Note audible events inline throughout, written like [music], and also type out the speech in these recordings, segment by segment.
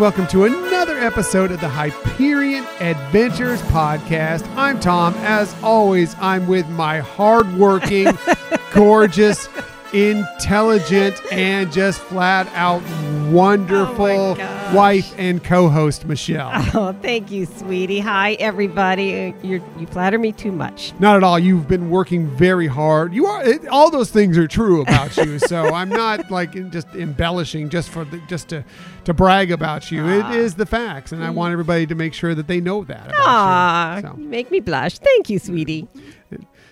Well, hello again, and welcome to another episode of the Hyperion Adventures podcast. I'm Tom. As always, I'm with my hardworking, [laughs] gorgeous, intelligent, and just flat out wonderful Oh my gosh. Wife and co-host Michelle. [laughs] Oh, thank you, sweetie. Hi, everybody. You're, you flatter me too much. Not at all. You've been working very hard. You are it, all those things are true about you. so [laughs] I'm not like just embellishing just for the, just to to brag about you. It is the facts, and I want everybody to make sure that they know that. Ah, you. So- you make me blush. Thank you, sweetie.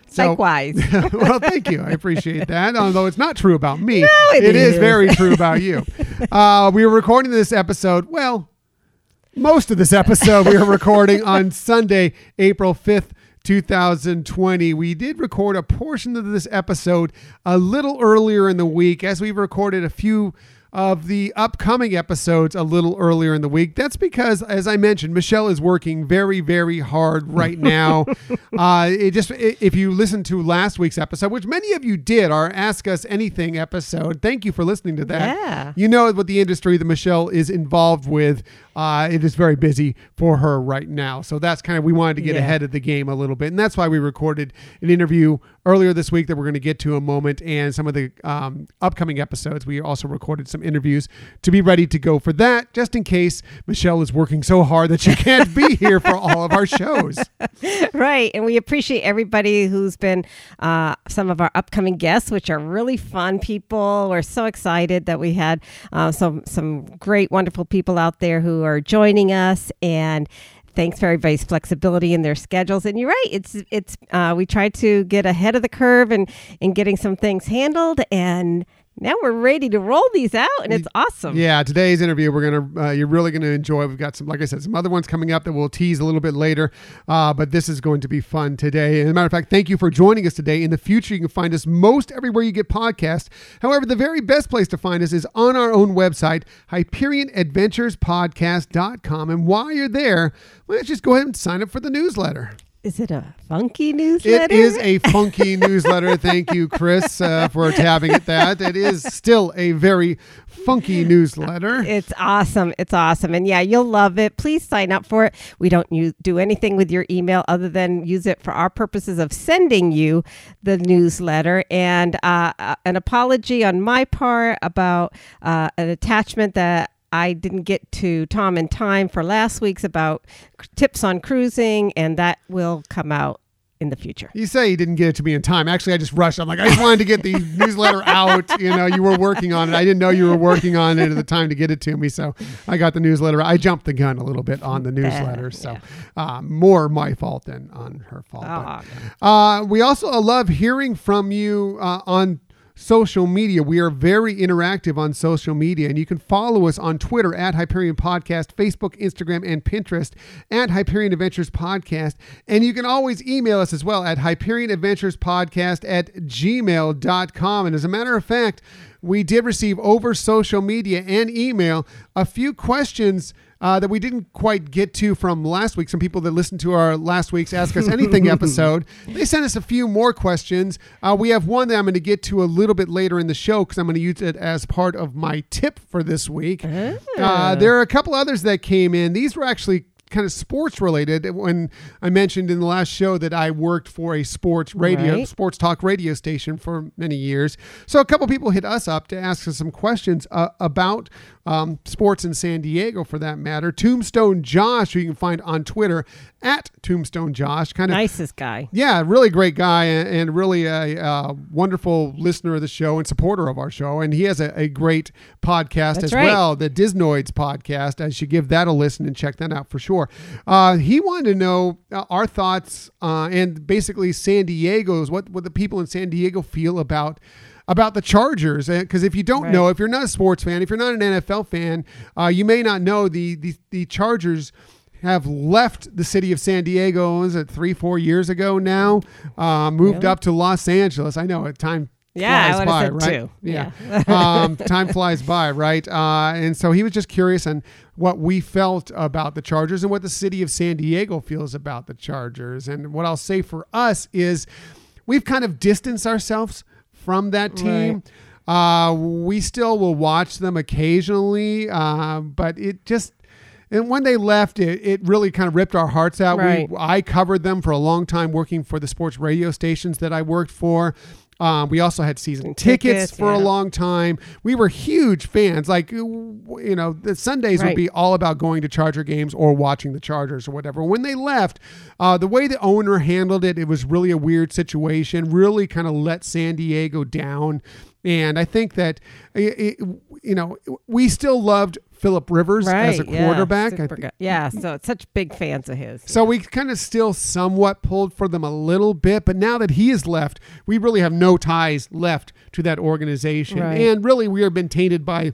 So- Likewise. [laughs] well, thank you. I appreciate that. Although it's not true about me, [laughs] it it is. is. very [laughs] true about you. Uh, we were recording this episode. Well, most of this episode we were recording on Sunday, April fifth. 2020. We did record a portion of this episode a little earlier in the week as we recorded a few of the upcoming episodes a little earlier in the week. That's because, as I mentioned, Michelle is working very, very hard right [laughs] now. uh, it just i- if you listen to last week's episode, which many of you did, our Ask Us Anything episode. Thank you for listening to that. Yeah. You know what the industry that Michelle is involved with. Uh, it is very busy for her right now. So that's kind of we wanted to get Yeah. ahead of the game a little bit, and that's why we recorded an interview earlier this week that we're going to get to in a moment, and some of the um, upcoming episodes. We also recorded some interviews to be ready to go for that, just in case Michelle is working so hard that she can't be here for all of our shows. [laughs] right. And we appreciate everybody who's been uh, some of our upcoming guests, which are really fun people. We're so excited that we had uh, some, some great, wonderful people out there who are joining us. And thanks for everybody's flexibility in their schedules. And you're right. It's, it's, uh, we tried to get ahead of the curve and, and getting some things handled. And now we're ready to roll these out. And it's awesome. Yeah, today's interview we're gonna uh, you're really gonna enjoy. We've got some, like I said, some other ones coming up that we'll tease a little bit later. Uh, but this is going to be fun today. And as a matter of fact, thank you for joining us today. In the future, you can find us most everywhere you get podcasts. However, the very best place to find us is on our own website, HyperionAdventurespodcast.com. And while you're there, let's just go ahead and sign up for the newsletter. Is it a funky newsletter? It is a funky [laughs] newsletter. Thank you, Chris, uh, for tabbing at that. It is still a very funky newsletter. It's awesome. It's awesome. And yeah, you'll love it. Please sign up for it. We don't use, do anything with your email other than use it for our purposes of sending you the newsletter. And uh, uh, an apology on my part about uh, an attachment that I didn't get to Tom in time for last week's about tips on cruising, and that will come out in the future. You say you didn't get it to me in time. Actually, I just rushed. I'm like, I just wanted to get the [laughs] newsletter out. You know, you were working on it. I didn't know you were working on it at the time to get it to me. So I got the newsletter. I jumped the gun a little bit on the newsletter. So uh, more my fault than on her fault. But, uh, we also love hearing from you uh, on social media. We are very interactive on social media, and you can follow us on Twitter at Hyperion Podcast, Facebook, Instagram, and Pinterest at Hyperion Adventures Podcast. And you can always email us as well at Hyperion Adventures Podcast at gmail.com. And as a matter of fact, we did receive over social media and email a few questions uh, that we didn't quite get to from last week. Some people that listened to our last week's Ask Us Anything [laughs] episode, they sent us a few more questions. Uh, we have one that I'm going to get to a little bit later in the show because I'm going to use it as part of my tip for this week. Uh, there are a couple others that came in. These were actually kind of sports related when I mentioned in the last show that I worked for a sports radio Right. sports talk radio station for many years. So a couple people hit us up to ask us some questions uh, about um, sports in San Diego, for that matter. Tombstone Josh, who you can find on Twitter at Tombstone Josh, kind of Nicest guy. yeah, really great guy and, and really a, uh wonderful listener of the show and supporter of our show. And he has a, a great podcast That's as right. well, the Disnoids podcast. I should give that a listen and check that out for sure. Uh, he wanted to know uh, our thoughts uh, and basically San Diego's, what, what the people in San Diego feel about about the Chargers. Because if you don't Right. know, if you're not a sports fan, if you're not an NFL fan, uh, you may not know the, the, the Chargers have left the city of San Diego. Is it three, four years ago now? Uh, moved Really? up to Los Angeles. I know it. Time Yeah, I flies would've by, right? two. Yeah. Yeah. [laughs] um, time flies by, right? Uh, and so he was just curious on what we felt about the Chargers and what the city of San Diego feels about the Chargers. And what I'll say for us is we've kind of distanced ourselves from that team. Uh, we still will watch them occasionally, uh, but it just and when they left, it, it really kind of ripped our hearts out. Right. We, I covered them for a long time working for the sports radio stations that I worked for. Um, we also had season tickets, Tickets, for a long time. We were huge fans. Like, you know, the Sundays would be all about going to Charger games or watching the Chargers or whatever. When they left, uh, the way the owner handled it, it was really a weird situation. Really kind of let San Diego down. And I think that, it, it- you know, we still loved Philip Rivers as a yeah, quarterback. Thi- good. yeah, so it's such big fans of his. so we kind of still somewhat pulled for them a little bit, but now that he is left, we really have no ties left to that organization. Right. And really, we have been tainted by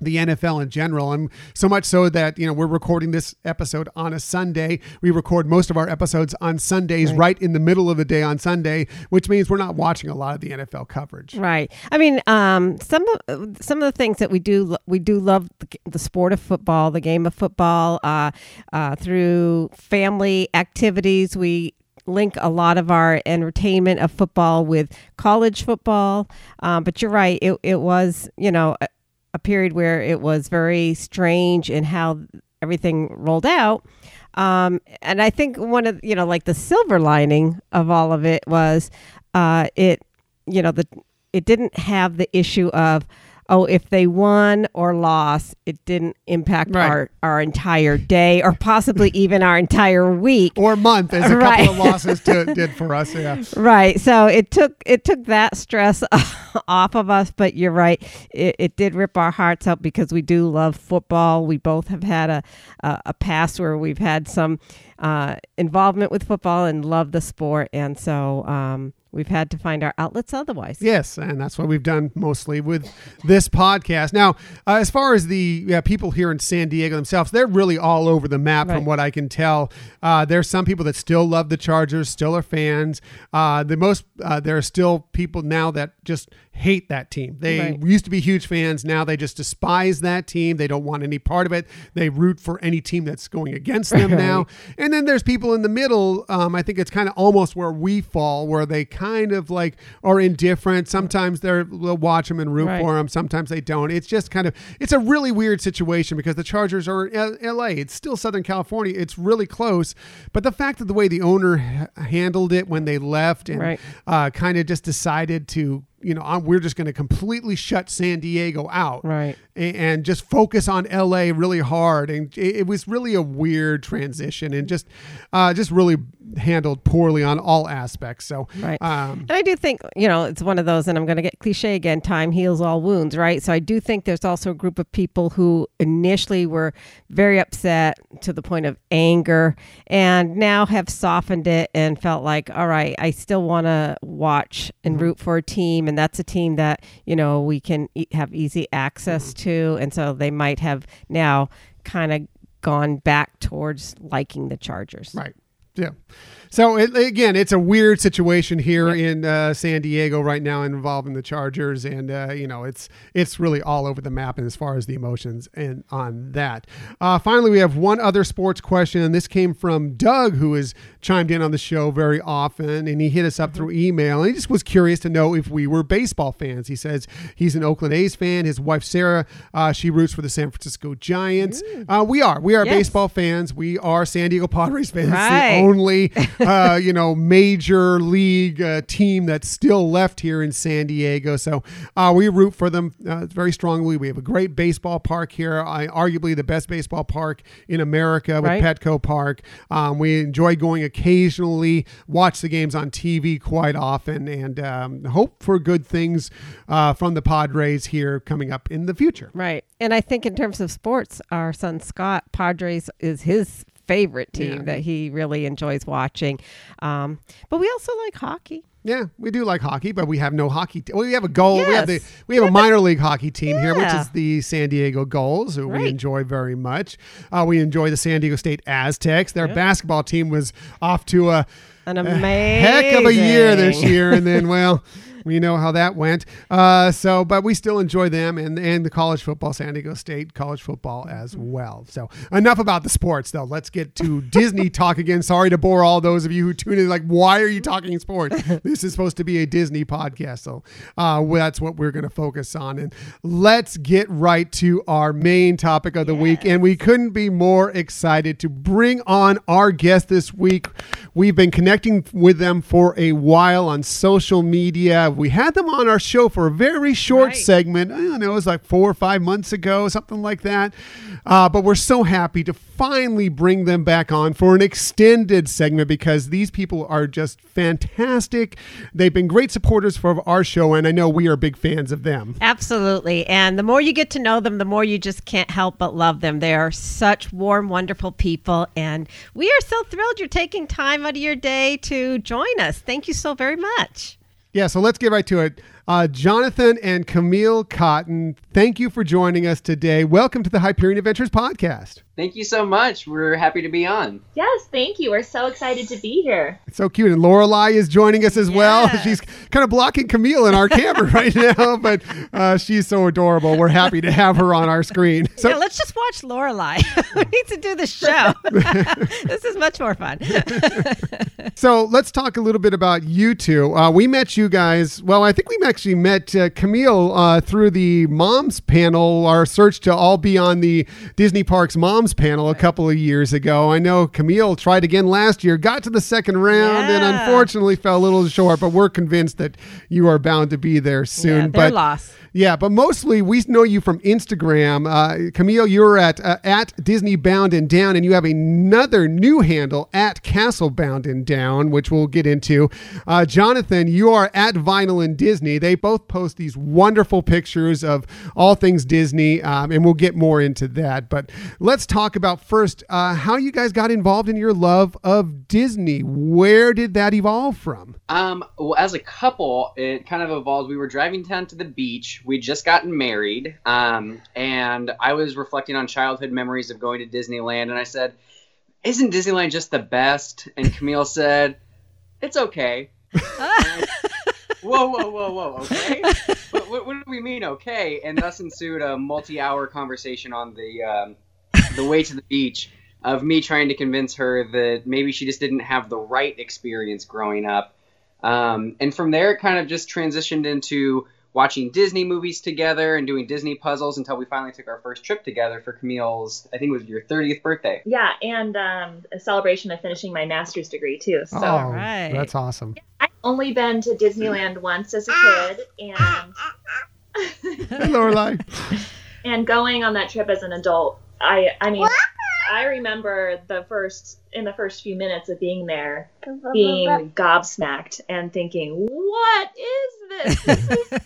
the NFL in general. And so much so that, you know, we're recording this episode on a Sunday. We record most of our episodes on Sundays, Right. right, in the middle of the day on Sunday, which means we're not watching a lot of the NFL coverage. Right. I mean, um, some of some of the things that we do we do love the, the sport of football, the game of football, uh, uh, through family activities. We link a lot of our entertainment of football with college football. Um, but you're right. It it was you know a, period where it was very strange in how everything rolled out. Um, and I think one of you know like the silver lining of all of it was uh, it you know the it didn't have the issue of oh if they won or lost it didn't impact Right. our our entire day or possibly [laughs] even our entire week Or month, as a Right. couple of losses to, did for us. Yeah. [laughs] right so it took it took that stress [laughs] off of us but you're right it, it did rip our hearts out because we do love football we both have had a a, a past where we've had some uh, involvement with football and love the sport and so um, we've had to find our outlets otherwise Yes, and that's what we've done mostly with this podcast. Now, uh, as far as the uh, people here in San Diego themselves, they're really all over the map from what I can tell. Uh, there's some people that still love the Chargers, still are fans. Uh, the most uh, there are still people now that just hate that team. They Right. used to be huge fans. Now they just despise that team. They don't want any part of it. They root for any team that's going against [laughs] them now. And then there's people in the middle. Um, I think it's kind of almost where we fall, where they kind of like are indifferent. Sometimes they're, they'll watch them and root Right. for them. Sometimes they don't. It's just kind of it's a really weird situation because the Chargers are in L.A. It's still Southern California. It's really close, but the fact that the way the owner h- handled it when they left and Right. uh, kind of just decided to you know I'm, we're just going to completely shut San Diego out right a- and just focus on LA really hard. And it, it was really a weird transition and just, uh, just really handled poorly on all aspects. So, Right. um, And I do think, you know, it's one of those, and I'm going to get cliche again time heals all wounds, right? So I do think there's also a group of people who initially were very upset to the point of anger and now have softened it and felt like, all right, I still want to watch and root for a team. And that's a team that, you know, we can e- have easy access mm-hmm. to. And so they might have now kind of gone back towards liking the Chargers. right. Yeah. So it, again, it's a weird situation here in uh, San Diego right now involving the Chargers, and uh, you know it's it's really all over the map as far as the emotions and on that. Uh, finally, we have one other sports question, and this came from Doug, who has chimed in on the show very often, and he hit us up through email, and he just was curious to know if we were baseball fans. He says he's an Oakland A's fan. His wife Sarah, uh, she roots for the San Francisco Giants. Uh, we are we are Yes. baseball fans. We are San Diego Padres fans. Right. the only [laughs] uh, you know major league uh, team that's still left here in San Diego. So uh, we root for them uh, very strongly. We have a great baseball park here, I, arguably the best baseball park in America with Right. Petco Park. Um, we enjoy going occasionally, watch the games on TV quite often, and um, hope for good things uh, from the Padres here coming up in the future. Right. And I think in terms of sports, our son Scott, Padres is his favorite team Yeah. that he really enjoys watching. Um, but we also like hockey. Yeah, we do like hockey, but we have no hockey. Te- well, we have a goal. We have the we have a minor league hockey team here, which is the San Diego Gulls, who we enjoy very much. Uh, we enjoy the San Diego State Aztecs. Their Yeah. basketball team was off to a An a amazing heck of a year this year, and then well, [laughs] we know how that went. Uh, so, but we still enjoy them and and the college football, San Diego State college football as well. So, enough about the sports, though. Let's get to [laughs] Disney talk again. Sorry to bore all those of you who tune in. Like, why are you talking sports? [laughs] this is supposed to be a Disney podcast, so uh, that's what we're going to focus on. And let's get right to our main topic of the yes. week. And we couldn't be more excited to bring on our guest this week. We've been connecting with them for a while on social media. We had them on our show for a very short right. segment. I don't know, it was like four or five months ago, something like that. Uh, but we're so happy to finally bring them back on for an extended segment because these people are just fantastic. They've been great supporters for our show, and I know we are big fans of them. Absolutely. And the more you get to know them, the more you just can't help but love them. They are such warm, wonderful people. And we are so thrilled you're taking time out of your day to join us. Thank you so very much. Yeah, so let's get right to it. Uh, Jonathan and Camille Cotton, thank you for joining us today. Welcome to the Hyperion Adventures podcast. Thank you so much. We're happy to be on. Yes, thank you. We're so excited to be here. It's so cute. And Lorelai is joining us as yes. well. She's kind of blocking Camille in our camera [laughs] right now, but uh, she's so adorable. We're happy to have her on our screen. So yeah, let's just watch Lorelai. [laughs] we need to do the show. [laughs] this is much more fun. so let's talk a little bit about you two. Uh, we met you guys. Well, I think we actually met uh, Camille uh, through the Moms panel, our search to all be on the Disney Parks Moms panel a couple of years ago. I know Camille tried again last year, got to the second round, yeah. and unfortunately fell a little short. But we're convinced that you are bound to be there soon. Yeah, but loss. Yeah, but mostly we know you from Instagram. Uh, Camille, you're at uh, at Disney Bound and Down, and you have another new handle at Castle Bound and Down, which we'll get into. Uh, Jonathan, you are at Vinyl and Disney. They both post these wonderful pictures of all things Disney, um, and we'll get more into that. But let's talk about first uh, how you guys got involved in your love of Disney. Where did that evolve from? Um, well, as a couple, it kind of evolved. We were driving down to the beach We'd just gotten married, um, and I was reflecting on childhood memories of going to Disneyland, and I said, "Isn't Disneyland just the best?" And Camille said, "It's okay." I, [laughs] whoa, whoa, whoa, whoa! Okay, what, what, what, do we mean, okay? And thus ensued a multi-hour conversation on the um, the way to the beach of me trying to convince her that maybe she just didn't have the right experience growing up. Um, and from there, it kind of just transitioned into watching Disney movies together and doing Disney puzzles until we finally took our first trip together for Camille's, I think it was your 30th birthday. Yeah, and um, a celebration of finishing my master's degree too. So oh, right. that's awesome. I've only been to Disneyland once as a kid, and [laughs] Lorelai. [laughs] and going on that trip as an adult, I I mean. I remember the first in the first few minutes of being there, being gobsmacked and thinking, "What is this? This is [laughs]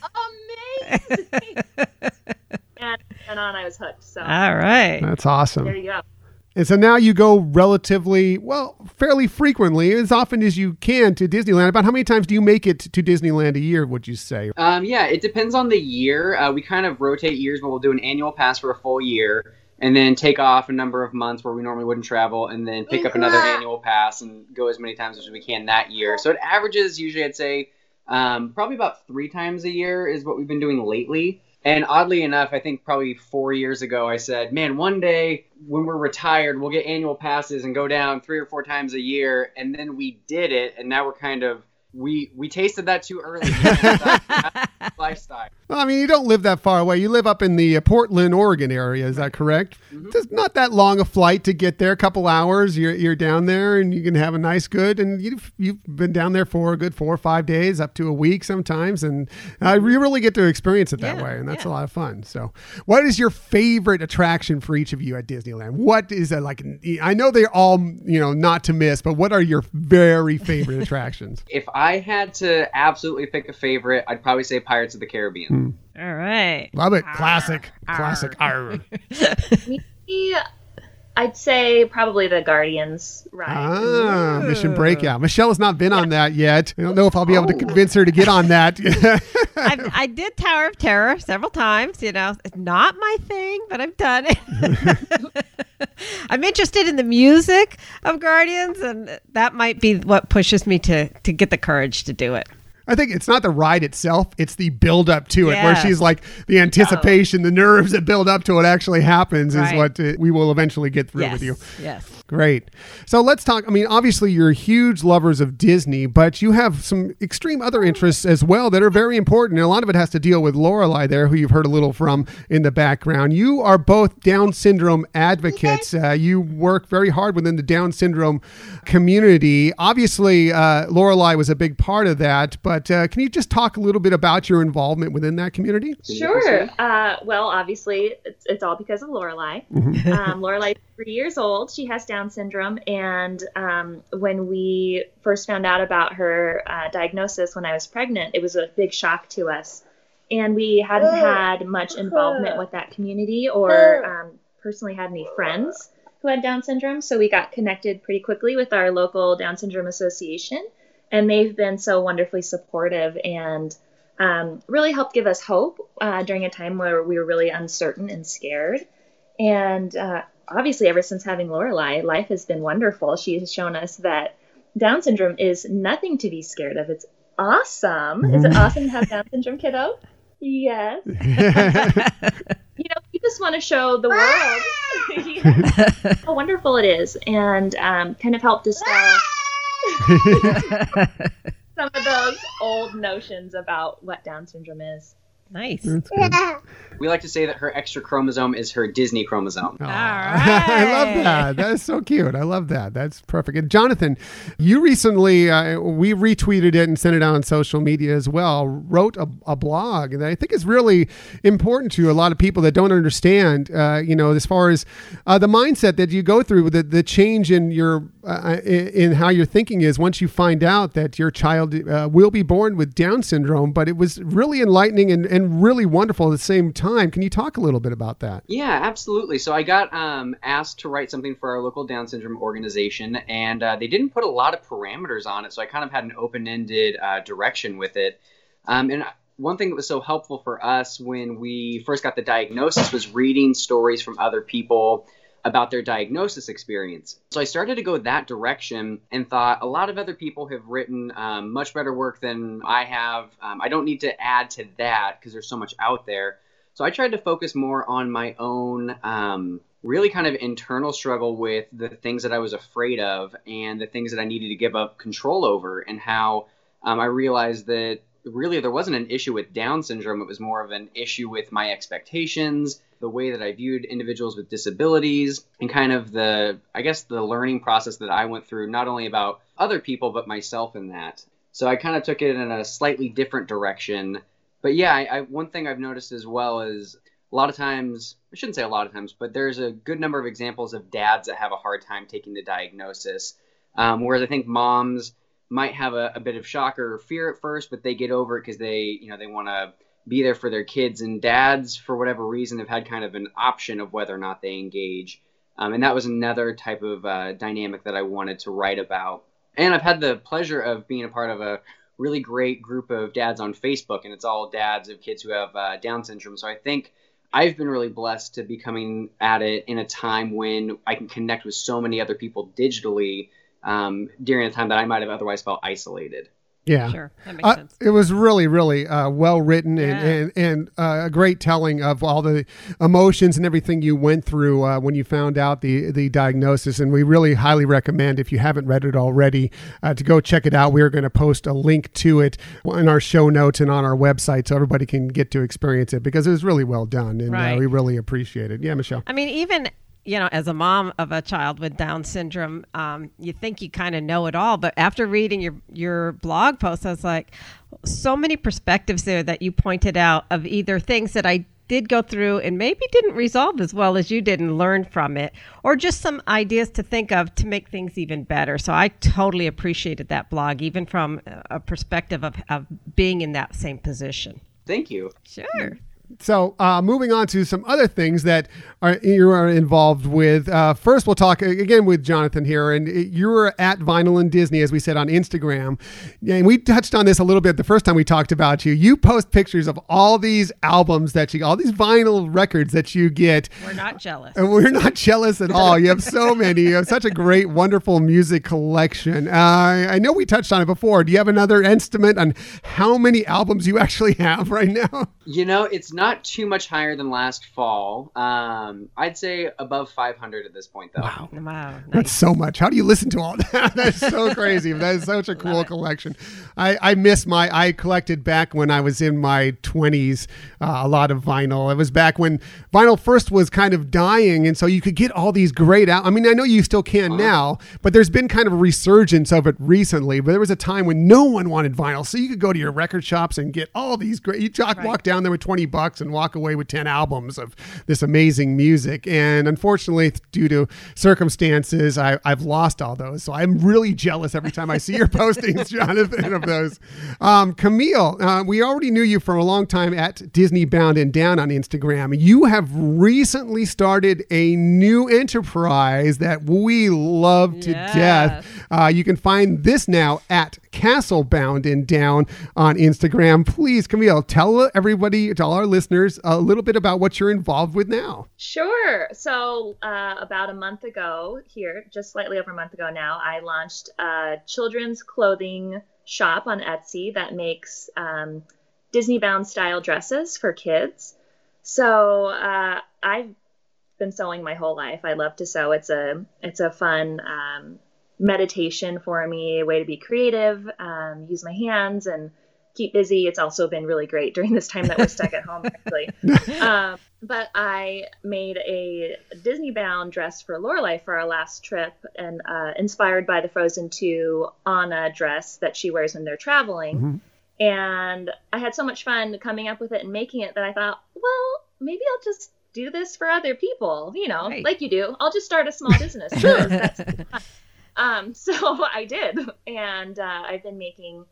amazing!" and, and on, I was hooked. So, all right, that's awesome. There you go. And so now you go relatively, well, fairly frequently, as often as you can to Disneyland. About how many times do you make it to Disneyland a year, would you say? Um, yeah, it depends on the year. Uh, we kind of rotate years, but we'll do an annual pass for a full year and then take off a number of months where we normally wouldn't travel, and then pick up another annual pass and go as many times as we can that year. So it averages usually, I'd say, um, probably about three times a year is what we've been doing lately. And oddly enough, I think probably four years ago, I said, man, one day when we're retired, we'll get annual passes and go down three or four times a year. And then we did it, and now we're kind of we we tasted that too early. [laughs] lifestyle. Well, I mean, you don't live that far away. You live up in the uh, Portland, Oregon area. Is that correct? Mm-hmm. It's not that long a flight to get there. A couple hours. You're you're down there, and you can have a nice good. And you've you've been down there for a good four or five days, up to a week sometimes, and uh, you really get to experience it that yeah, way, and that's yeah. a lot of fun. So, what is your favorite attraction for each of you at Disneyland? What is that like? I know they're all you know not to miss, but what are your very favorite [laughs] attractions? If I I had to absolutely pick a favorite, I'd probably say Pirates of the Caribbean. Hmm. All right. Love it. Classic. Arr. Classic. Arr. [laughs] Me, I'd say probably the Guardians ride. Ah, Mission Breakout. Michelle has not been on that yet. I don't know if I'll be able to oh. convince her to get on that. [laughs] I, I did Tower of Terror several times. You know, it's not my thing, but I've done it. [laughs] I'm interested in the music of Guardians, and that might be what pushes me to to get the courage to do it. I think it's not the ride itself; it's the build up to it, where she's like the anticipation, the nerves that build up to it actually happens, is what uh, we will eventually get through yes. with you. Yes. Great. So let's talk. I mean, obviously, you're huge lovers of Disney, but you have some extreme other interests as well that are very important. And a lot of it has to deal with Lorelai there, who you've heard a little from in the background. You are both Down syndrome advocates. Uh, you work very hard within the Down syndrome community. Obviously, uh, Lorelai was a big part of that, but uh, can you just talk a little bit about your involvement within that community? Sure. Uh, well, obviously, it's, it's all because of Lorelai. um, Lorelai's three years old. She has Down syndrome, and um, when we first found out about her uh, diagnosis when I was pregnant, it was a big shock to us, and we hadn't had much involvement with that community or um, personally had any friends who had Down syndrome. So we got connected pretty quickly with our local Down syndrome association, and they've been so wonderfully supportive and um, really helped give us hope uh, during a time where we were really uncertain and scared. And uh, obviously, ever since having Lorelai, life has been wonderful. She has shown us that Down syndrome is nothing to be scared of. It's awesome. Is it awesome to have Down syndrome, kiddo? Yes. [laughs] You know, we just want to show the world Yeah, [laughs] [laughs] how wonderful it is and um, kind of help dispel some of those old notions about what Down syndrome is. Nice. We like to say that her extra chromosome is her Disney chromosome. Aw. right. [laughs] I love that. That is so cute. I love that. That's perfect. And Jonathan, you recently, uh, we retweeted it and sent it out on social media as well, wrote a, a blog that I think is really important to a lot of people that don't understand, uh, you know, as far as uh, the mindset that you go through, the, the change in your, uh, in, in how your thinking is once you find out that your child uh, will be born with Down syndrome. But it was really enlightening and, and really wonderful at the same time. Can you talk a little bit about that? Yeah, absolutely. So I got um, asked to write something for our local Down syndrome organization, and uh, they didn't put a lot of parameters on it, so I kind of had an open-ended uh, direction with it. Um, and one thing that was so helpful for us when we first got the diagnosis was reading stories from other people about their diagnosis experience. So I started to go that direction and thought a lot of other people have written um, much better work than I have. Um, I don't need to add to that because there's so much out there. So I tried to focus more on my own, um, really kind of internal struggle with the things that I was afraid of and the things that I needed to give up control over, and how um, I realized that really there wasn't an issue with Down syndrome. It was more of an issue with my expectations, the way that I viewed individuals with disabilities, and kind of the, I guess, the learning process that I went through, not only about other people, but myself in that. So I kind of took it in a slightly different direction but yeah, I, I, one thing I've noticed as well is a lot of times, I shouldn't say a lot of times, but there's a good number of examples of dads that have a hard time taking the diagnosis. Um, whereas I think moms might have a, a, bit of shock or fear at first, but they get over it because they, you know, they want to be there for their kids. And dads, for whatever reason, have had kind of an option of whether or not they engage. Um, and that was another type of uh, dynamic that I wanted to write about. And I've had the pleasure of being a part of a really great group of dads on Facebook, and it's all dads of kids who have uh, Down syndrome. So I think I've been really blessed to be coming at it in a time when I can connect with so many other people digitally um, during a time that I might have otherwise felt isolated. Yeah. Sure. That makes Uh, sense. it was really, really uh, well written and, Yeah. and, and uh, a great telling of all the emotions and everything you went through uh, when you found out the, the diagnosis. And we really highly recommend, if you haven't read it already, uh, to go check it out. We're going to post a link to it in our show notes and on our website so everybody can get to experience it because it was really well done. And uh, Right. we really appreciate it. Yeah, Michelle. I mean, even you know, as a mom of a child with Down syndrome, um, you think you kind of know it all, but after reading your your blog post, I was like, so many perspectives there that you pointed out of either things that I did go through and maybe didn't resolve as well as you did and learn from it, or just some ideas to think of to make things even better. So I totally appreciated that blog, even from a perspective of, of being in that same position. Thank you. Sure. So, uh, moving on to some other things that are, you are involved with. Uh, first, we'll talk again with Jonathan here, and you're at Vinyl and Disney, as we said on Instagram. And we touched on this a little bit the first time we talked about you. You post pictures of all these albums that you, all these vinyl records that you get. We're not jealous. And we're not jealous at all. You have so [laughs] many. You have such a great, wonderful music collection. Uh, I know we touched on it before. Do you have another estimate on how many albums you actually have right now? You know, it's not too much higher than last fall. Um, I'd say above 500 at this point, though. Wow. Wow. Nice. That's so much. How do you listen to all [laughs] that? That's so [laughs] crazy. That is such a cool collection. I, I miss my, I collected back when I was in my 20s uh, a lot of vinyl. It was back when vinyl first was kind of dying. And so you could get all these great out. I mean, I know you still can now, but there's been kind of a resurgence of it recently. But there was a time when no one wanted vinyl. So you could go to your record shops and get all these great, you talk, Right. walk down there with 20 bucks and walk away with 10 albums of this amazing music. And unfortunately, due to circumstances, I, I've lost all those. So I'm really jealous every time I see your [laughs] postings, Jonathan, of those. Um, Camille, uh, we already knew you for a long time at Disney Bound and Down on Instagram. You have recently started a new enterprise that we love to Yes. death. Uh, you can find this now at Castle Bound and Down on Instagram. Please, Camille, tell everybody, tell our listeners a little bit about what you're involved with now. Sure. So, uh, about a month ago, here, just slightly over a month ago now, I launched a children's clothing shop on Etsy that makes um, Disney bound style dresses for kids. So, uh, I've been sewing my whole life. I love to sew. It's a it's a fun um, meditation for me, a way to be creative, um, use my hands, and keep busy. It's also been really great during this time that we're stuck at home, actually. [laughs] um, but I made a Disney bound dress for Lorelai for our last trip, and uh, inspired by the Frozen 2 Anna dress that she wears when they're traveling. Mhm. And I had so much fun coming up with it and making it that I thought, well, maybe I'll just do this for other people, you know, Right. like you do. I'll just start a small business. Sure, that's [laughs] fun. Um, so [laughs] I did, and uh, I've been making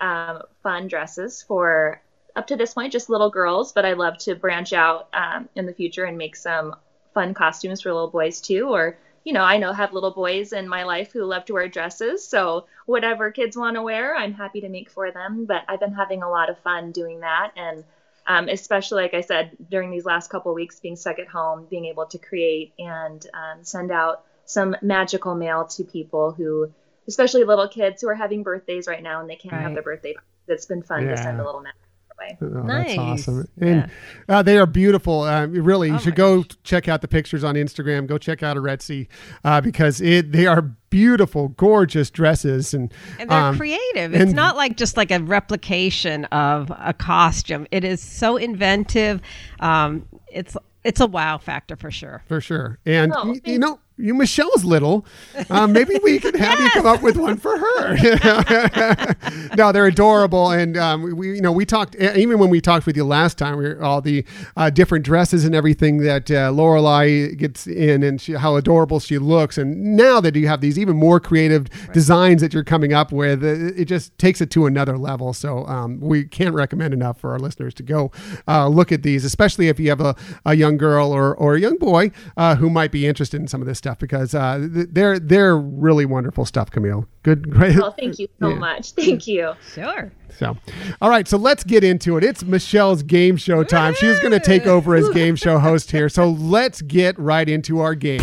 um, fun dresses for up to this point just little girls, but I love to branch out um, in the future and make some fun costumes for little boys too. Or you know, I know have little boys in my life who love to wear dresses, so whatever kids want to wear, I'm happy to make for them. But I've been having a lot of fun doing that, and um, especially like I said during these last couple weeks, being stuck at home, being able to create and um, send out some magical mail to people who, especially little kids who are having birthdays right now and they can't have their birthday. It's been fun Yeah. to send a little message their. Oh, Nice. That's awesome. Yeah. Uh, they are beautiful. Uh, really, you Oh should my go check out the pictures on Instagram. Go check out Etsy uh, because it they are beautiful, gorgeous dresses. And, And they're um, creative. It's and- not like just like a replication of a costume. It is so inventive. Um, it's it's a wow factor for sure. for sure. And Oh, you, you know, you Michelle's little. Um, maybe we can have you come up with one for her. [laughs] [laughs] no, they're adorable, and um, we, you know, we talked even when we talked with you last time. We were all the uh, different dresses and everything that uh, Lorelai gets in, and she, how adorable she looks. And now that you have these even more creative designs that you're coming up with, it just takes it to another level. So um, we can't recommend enough for our listeners to go uh, look at these, especially if you have a, a young girl or, or a young boy uh, who might be interested in some of this stuff because uh, they're they're really wonderful stuff, Camille. Good, great. Well, thank you so Yeah. [laughs] much. Thank you. Sure. So, all right, so let's get into it. It's Michelle's game show time. She's going to take over as game show host here. So let's get right into our game.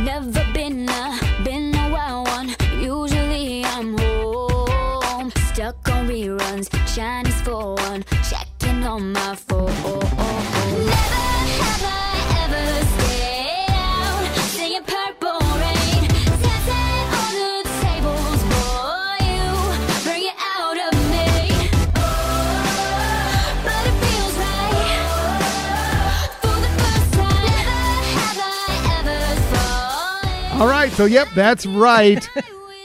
Never been a, been a wild one. Usually I'm home. Stuck on reruns, Chinese for one. Checking on my All right, so yep, that's right.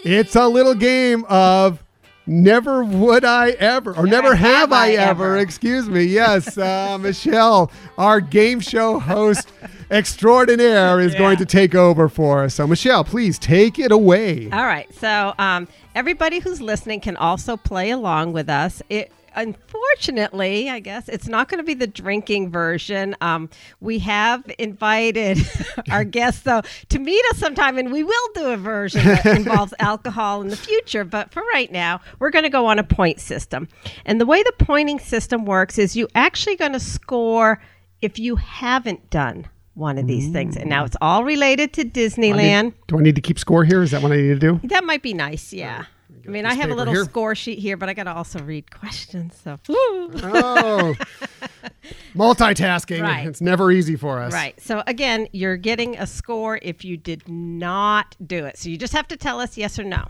It's a little game of never would I ever, or never, have, I, ever. Excuse me. Yes, uh, [laughs] Michelle, our game show host extraordinaire, is going to take over for us. So, Michelle, please take it away. All right. So um, everybody who's listening can also play along with us. It unfortunately, I guess it's not going to be the drinking version. Um, we have invited [laughs] our guests, though, to meet us sometime, and we will do a version that [laughs] involves alcohol in the future. But for right now, we're going to go on a point system. And the way the pointing system works is you actually going to score if you haven't done one of these things. And now it's all related to Disneyland. Do I need to keep score here? Is that what I need to do? That might be nice, yeah. I mean, I have a little here. score sheet here, but I got to also read questions. So, [laughs] Oh, multitasking. Right. It's never easy for us. right. So again, you're getting a score if you did not do it. So you just have to tell us yes or no.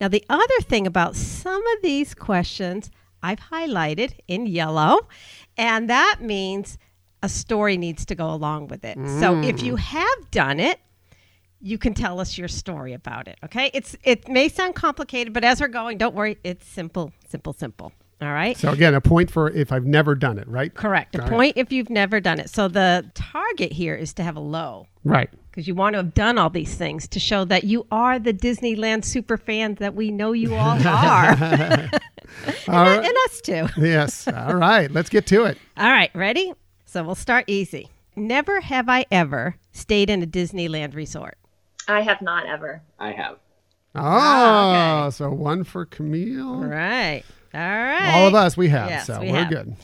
Now, the other thing about some of these questions, I've highlighted in yellow, and that means a story needs to go along with it. So if you mm. have done it, you can tell us your story about it. Okay? It's it may sound complicated, but as we're going, don't worry, it's simple, simple, simple. All right? So again, a point for if I've never done it, right? Correct. A All right. point if you've never done it. So the target here is to have a low Right. because you want to have done all these things to show that you are the Disneyland super fan that we know you all [laughs] are. [laughs] and, All right. and us too. yes. All right. Let's get to it. All right, ready? So we'll start easy. Never have I ever stayed in a Disneyland resort. I have not ever. I have. Oh, Ah, so one for Camille. All right. All right. All of us, we have. Yes, so we we're have. good.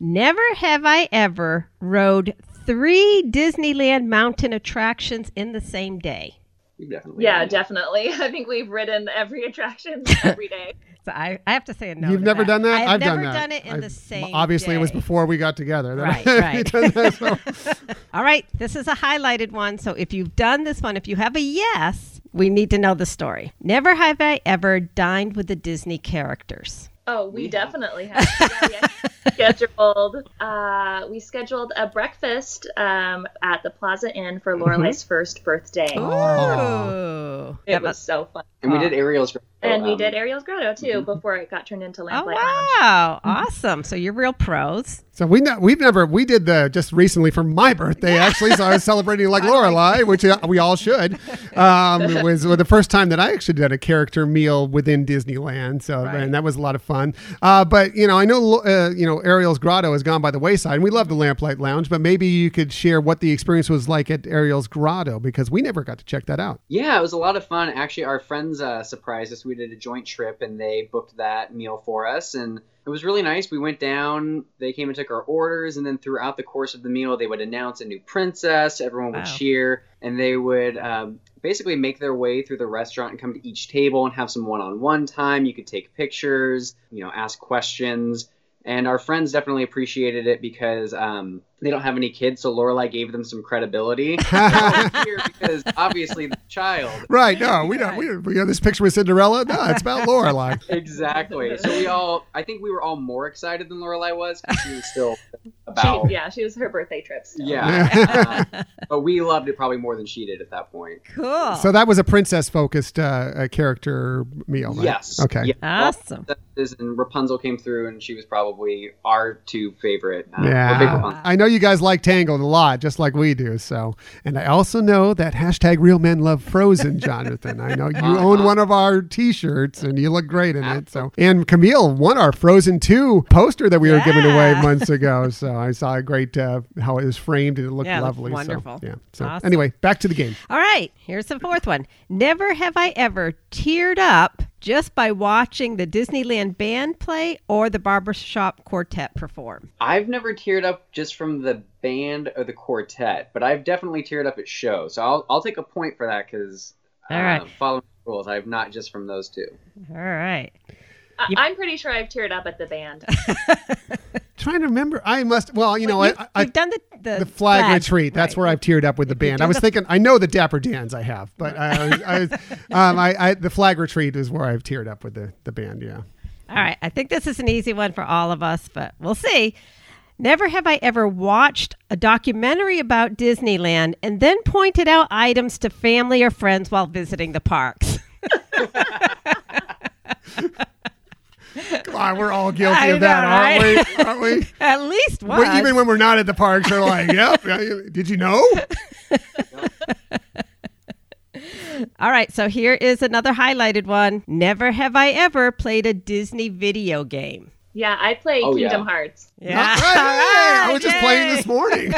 Never have I ever rode three Disneyland mountain attractions in the same day. Definitely. Yeah, have. definitely. [laughs] I think we've ridden every attraction [laughs] every day. So I, I have to say a no. You've to never done that? I've, I've never done that. it in I've- the same. Obviously, it was before we got together. Right, [laughs] right. that, so- [laughs] All right, this is a highlighted one. So if you've done this one, if you have a yes, we need to know the story. Never have I ever dined with the Disney characters. Oh, we definitely have. Yeah, we [laughs] scheduled. Uh, we scheduled a breakfast um, at the Plaza Inn for Lorelai's first birthday. Ooh. It That was must- so fun. And we did Ariel's. And we um, did Ariel's Grotto too before it got turned into Oh Lamplight Lounge. wow! Awesome. So you're real pros. So we ne- we've never we did the just recently for my birthday actually. So I was celebrating like [laughs] Lorelai, which uh, we all should. Um, it was the first time that I actually did a character meal within Disneyland. So Right. and that was a lot of fun. Uh, but you know, I know uh, you know Ariel's Grotto has gone by the wayside, and we love the Lamplight Lounge. But maybe you could share what the experience was like at Ariel's Grotto because we never got to check that out. Yeah, it was a lot of fun. Actually, our friends uh, surprised us. We did a joint trip, and they booked that meal for us, and it was really nice. We went down. They came and took our orders, and then throughout the course of the meal, they would announce a new princess. Everyone would Wow. cheer, and they would um, basically make their way through the restaurant and come to each table and have some one-on-one time. You could take pictures, you know, ask questions. And our friends definitely appreciated it because um, they don't have any kids, so Lorelai gave them some credibility. [laughs] Because obviously the child. Right? No, we don't. We, we got this picture with Cinderella. No, it's about Lorelai. [laughs] Exactly. So we all, I think we were all more excited than Lorelai was because she was still [laughs] about. She, yeah, she was her birthday trip. Still. Yeah. Uh, but we loved it probably more than she did at that point. Cool. So that was a princess focused uh, uh, character meal, right? Yes. Okay. Yeah. awesome. And Rapunzel came through, and she was probably our two favorite. Uh, Yeah, Rapunzel. I know you guys like Tangled a lot, just like we do. So, and I also know that hashtag Real Men Love Frozen, [laughs] Jonathan. I know you own one of our T-shirts, and you look great in it. So, and Camille won our Frozen Two poster that we were giving away months ago. So I saw a great uh, how it was framed, and it looked Yeah, it looked lovely. So, wonderful. yeah. So Awesome. anyway, back to the game. All right, here's the fourth one. Never have I ever teared up just by watching the Disneyland band play or the barbershop quartet perform. I've never teared up just from the band or the quartet, but I've definitely teared up at shows. So I'll, I'll take a point for that because All right. Um, following the rules, I've not just from those two. All right. I- I'm pretty sure I've teared up at the band. [laughs] Trying to remember, I must. Well, you know, Well, you've, I, you've done the the, the flag, retreat. That's right. where I've teared up with the band. I was the- thinking, I know the Dapper Dans I have, but I, I, [laughs] um, I, I, the flag retreat is where I've teared up with the, the band. Yeah. All right, I think this is an easy one for all of us, but we'll see. Never have I ever watched a documentary about Disneyland and then pointed out items to family or friends while visiting the parks. [laughs] [laughs] Come on, we're all guilty I of that, know, aren't we? Aren't we? [laughs] At least once. Well, even when we're not at the parks, we're like, [laughs] "Yep, did you know?" [laughs] All right, so here is another highlighted one. Never have I ever played a Disney video game. Yeah, I play Oh, Kingdom yeah. Hearts. Yeah. All right, hey, I was just Yay. playing this morning.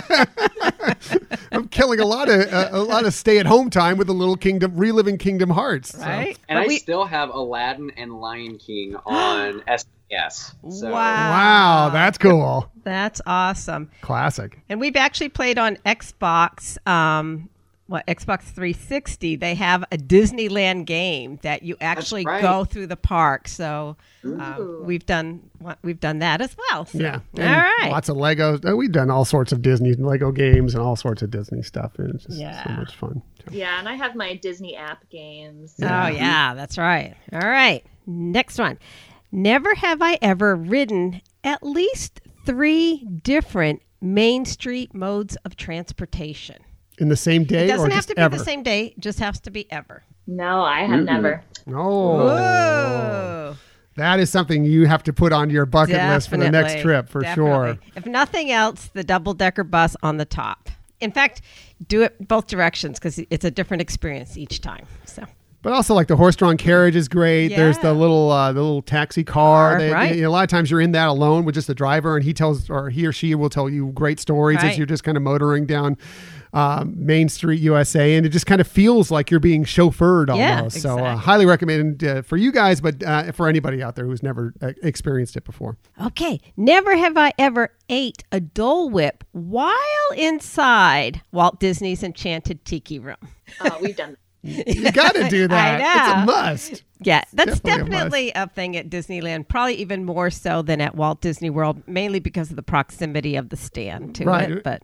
[laughs] I'm killing a lot of uh, a lot of stay at home time with a little Kingdom, reliving Kingdom Hearts. so. Right? And But I we- still have Aladdin and Lion King [gasps] on SNES. So Wow. Wow, that's cool. That's awesome. Classic. And we've actually played on Xbox, um, what Xbox 360. They have a Disneyland game that you actually right. go through the park. So Ooh. um, we've done we've done that as well. So, Yeah. All And right. Lots of Legos. Uh, We've done all sorts of Disney Lego games and all sorts of Disney stuff. and It's just so much fun. Yeah, and I have my Disney app games. Oh yeah, that's right. All right. Next one. Never have I ever ridden at least three different Main Street modes of transportation. In the same day It doesn't have just to be ever? the same day, just has to be ever. No, I have never. Oh, Whoa. that is something you have to put on your bucket list for the next trip for sure. If nothing else, the double decker bus on the top. In fact, do it both directions because it's a different experience each time. So But also, like the horse-drawn carriage is great. There's the little, uh, the little taxi car. Car, that- right. you know, a lot of times you're in that alone with just the driver, and he tells, or he or she will tell you great stories as you're just kind of motoring down um, Main Street, USA, and it just kind of feels like you're being chauffeured Yeah, almost. So, uh, highly recommend uh, for you guys, but uh, for anybody out there who's never uh, experienced it before. Okay, never have I ever ate a Dole Whip while inside Walt Disney's Enchanted Tiki Room. Oh, we've done that. [laughs] You got to do I that. It's a must. Yeah, that's Definitely a a, thing at Disneyland, probably even more so than at Walt Disney World, mainly because of the proximity of the stand to Right. it. But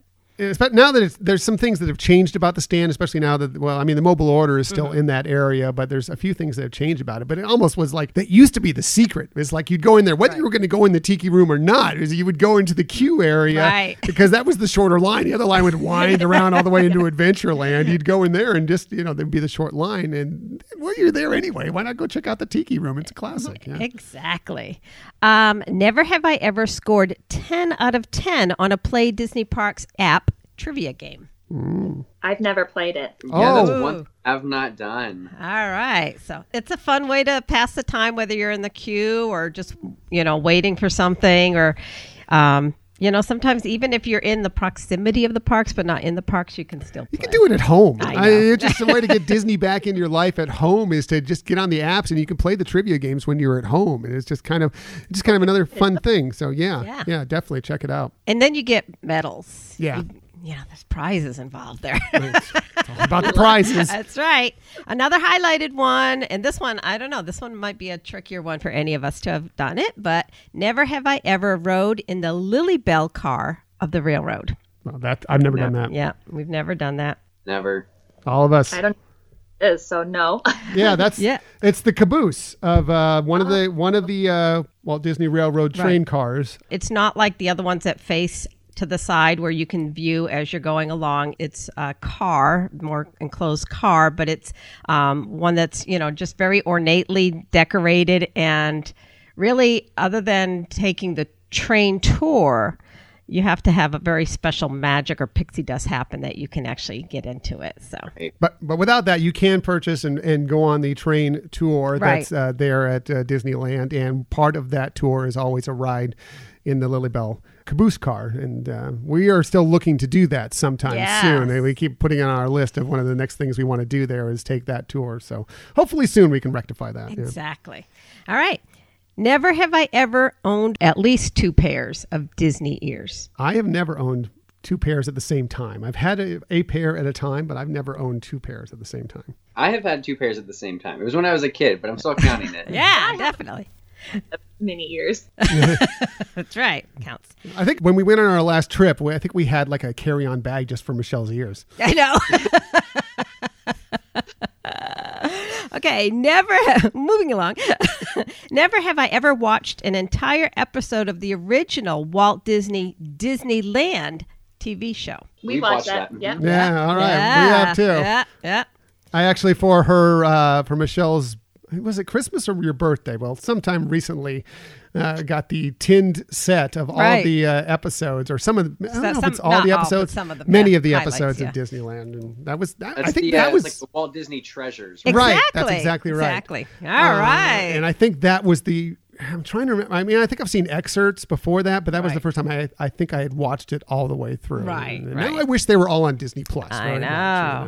But now that it's, there's some things that have changed about the stand, especially now that well, I mean, the mobile order is Mm-hmm. still in that area, but there's a few things that have changed about it. But it almost was like that used to be the secret. It's like you'd go in there, whether you were going to go in the tiki room or not, is you would go into the queue area Right. [laughs] because that was the shorter line. The other line would wind around all the way into Adventureland. You'd go in there and just you know there'd be the short line, and well, you're there anyway. Why not go check out the tiki room? It's a classic. Yeah. Exactly. Um, never have I ever scored 10 out of 10 on a Play Disney Parks app trivia game. I've never played it. yeah, that's Oh. one I've not done. All right. So it's a fun way to pass the time, whether you're in the queue or just, you know, waiting for something or, um, you know, sometimes even if you're in the proximity of the parks but not in the parks, you can still play. You can do it at home. I I it's just a way to get [laughs] Disney back in your life at home is to just get on the apps and you can play the trivia games when you're at home. And it's just kind of just kind of another fun thing. So yeah, Yeah. yeah, definitely check it out. And then you get medals. Yeah. You, you know, there's prizes involved there. [laughs] It's, it's about the prizes. That's right. Another highlighted one, and this one, I don't know, this one might be a trickier one for any of us to have done it, but never have I ever rode in the Lilly Belle car of the railroad. Well, that I've never done that. Yeah, we've never done that. Never. All of us. I don't know what it is, so no. [laughs] Yeah, that's Yeah. It's the caboose of uh, one of the one of the uh, Walt Disney Railroad train cars. It's not like the other ones that face to the side where you can view as you're going along. It's a car, more enclosed car, but it's um, one that's, you know, just very ornately decorated. And really, other than taking the train tour, you have to have a very special magic or pixie dust happen that you can actually get into it. So, But but without that, you can purchase and, and go on the train tour that's Right. uh, there at uh, Disneyland, and part of that tour is always a ride in the Lilly Belle caboose car, and uh, we are still looking to do that sometime Yes. soon. And we keep putting it on our list of one of the next things we want to do there is take that tour. So hopefully soon we can rectify that. yeah. exactly. All right. Never have I ever owned at least two pairs of Disney ears. I have never owned two pairs at the same time. I've had a, a pair at a time, but I've never owned two pairs at the same time. I have had two pairs at the same time. It was when I was a kid, but I'm still counting it. [laughs] Yeah, definitely. Many years. [laughs] [laughs] That's right. Counts. I think when we went on our last trip, I think we had like a carry-on bag just for Michelle's ears. I know. [laughs] okay, never moving along. never have I ever watched an entire episode of the original Walt Disney Disneyland TV show. We We've watched watched that. that. Yep. Yeah, all right, Yeah, we have too. Yeah, yeah. I actually for her uh, for Michelle's was it Christmas or your birthday? Well, sometime recently, uh, got the tinned set of all Right. the uh, episodes, or some of the, I don't So- know if it's all not the all, episodes, some of the many of the episodes yeah. of Disneyland, and that was that, I think the, that uh, was like the Walt Disney treasures. Right, Exactly. that's exactly right. Exactly. All Uh, right. And I think that was the I'm trying to remember. I mean, I think I've seen excerpts before that, but that was the first time I I think I had watched it all the way through. Right, And right. Now I wish they were all on Disney Plus. I very know,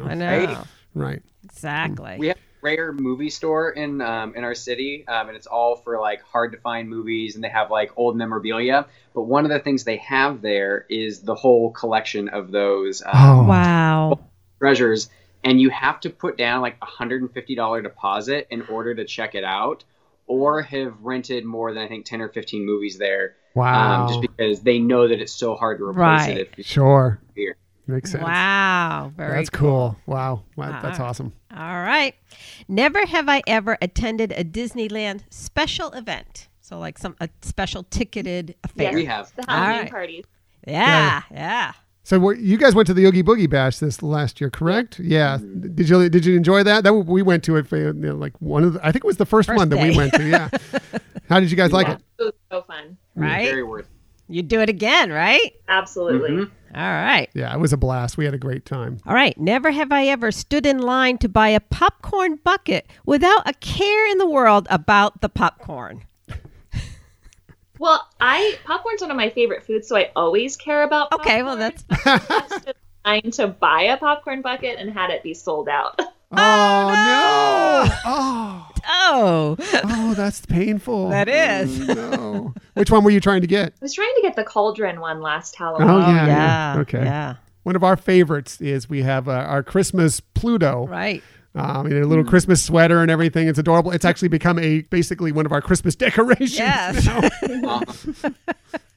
much, I know, Right? Right. exactly. We have a rare movie store in um, in our city, um, and it's all for like hard to find movies, and they have like old memorabilia. But one of the things they have there is the whole collection of those um, Oh. wow. treasures, and you have to put down like a hundred and fifty dollar deposit in order to check it out, or have rented more than I think ten or fifteen movies there, Wow. um, just because they know that it's so hard to replace Right. it. If sure. here. Makes sense. Wow. Very That's cool. Wow. wow. That's Wow. awesome. All right. Never have I ever attended a Disneyland special event. So like some a special ticketed affair. Yes. We have. The Halloween All right. party. Yeah, yeah. So you guys went to the Oogie Boogie Bash this last year, correct? Yeah. Did you did you enjoy that? That we went to it for you know, like one of the, I think it was the first, First one that we went to. Yeah. [laughs] How did you guys like it? It was so fun. Right? Very worth. You do it again, right? Absolutely. Mhm. All right. Yeah, it was a blast. We had a great time. All right. Never have I ever stood in line to buy a popcorn bucket without a care in the world about the popcorn. Well, I popcorn's one of my favorite foods, so I always care about. Okay, well that's [laughs] I stood in line to buy a popcorn bucket and had it be sold out. [laughs] Oh, [laughs] no! Oh, oh, oh, that's painful. that is. no. Which one were you trying to get? I was trying to get the cauldron one last Halloween. Oh, Oh yeah, yeah. yeah. Okay. Yeah. One of our favorites is we have uh, our Christmas Pluto. Right. Um, in a little Christmas sweater and everything. It's adorable. It's actually become a basically one of our Christmas [laughs] decorations. Yes. now. Um, [laughs]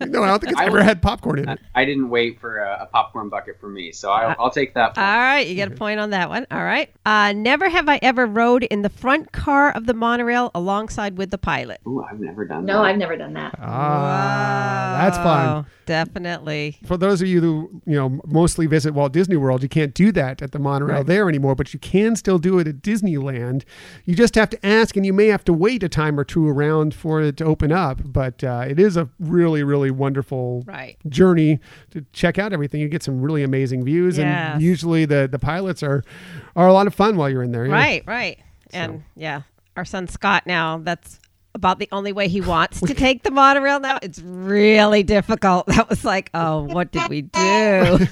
[laughs] no, I don't think it's I ever would- had popcorn in it. I didn't wait for a, a popcorn bucket for me, so I'll, I'll take that. All right, you get a point on that one. All right. Uh, never have I ever rode in the front car of the monorail alongside with the pilot. Ooh, I've never done No, that. I've never done that. Ah, that's fun. Definitely. For those of you who you know mostly visit Walt Disney World, you can't do that at the monorail Right. there anymore, but you can still do it at Disneyland. You just have to ask, and you may have to wait a time or two around for it to open up. But uh, it is a really, really wonderful Right. journey to check out everything. You get some really amazing views, Yes. and usually the the pilots are are a lot of fun while you're in there. yeah. Right, right. And yeah, our son Scott now, that's about the only way he [laughs] wants to take the monorail now. It's really difficult. [laughs] That was like, oh, what did we do? [laughs]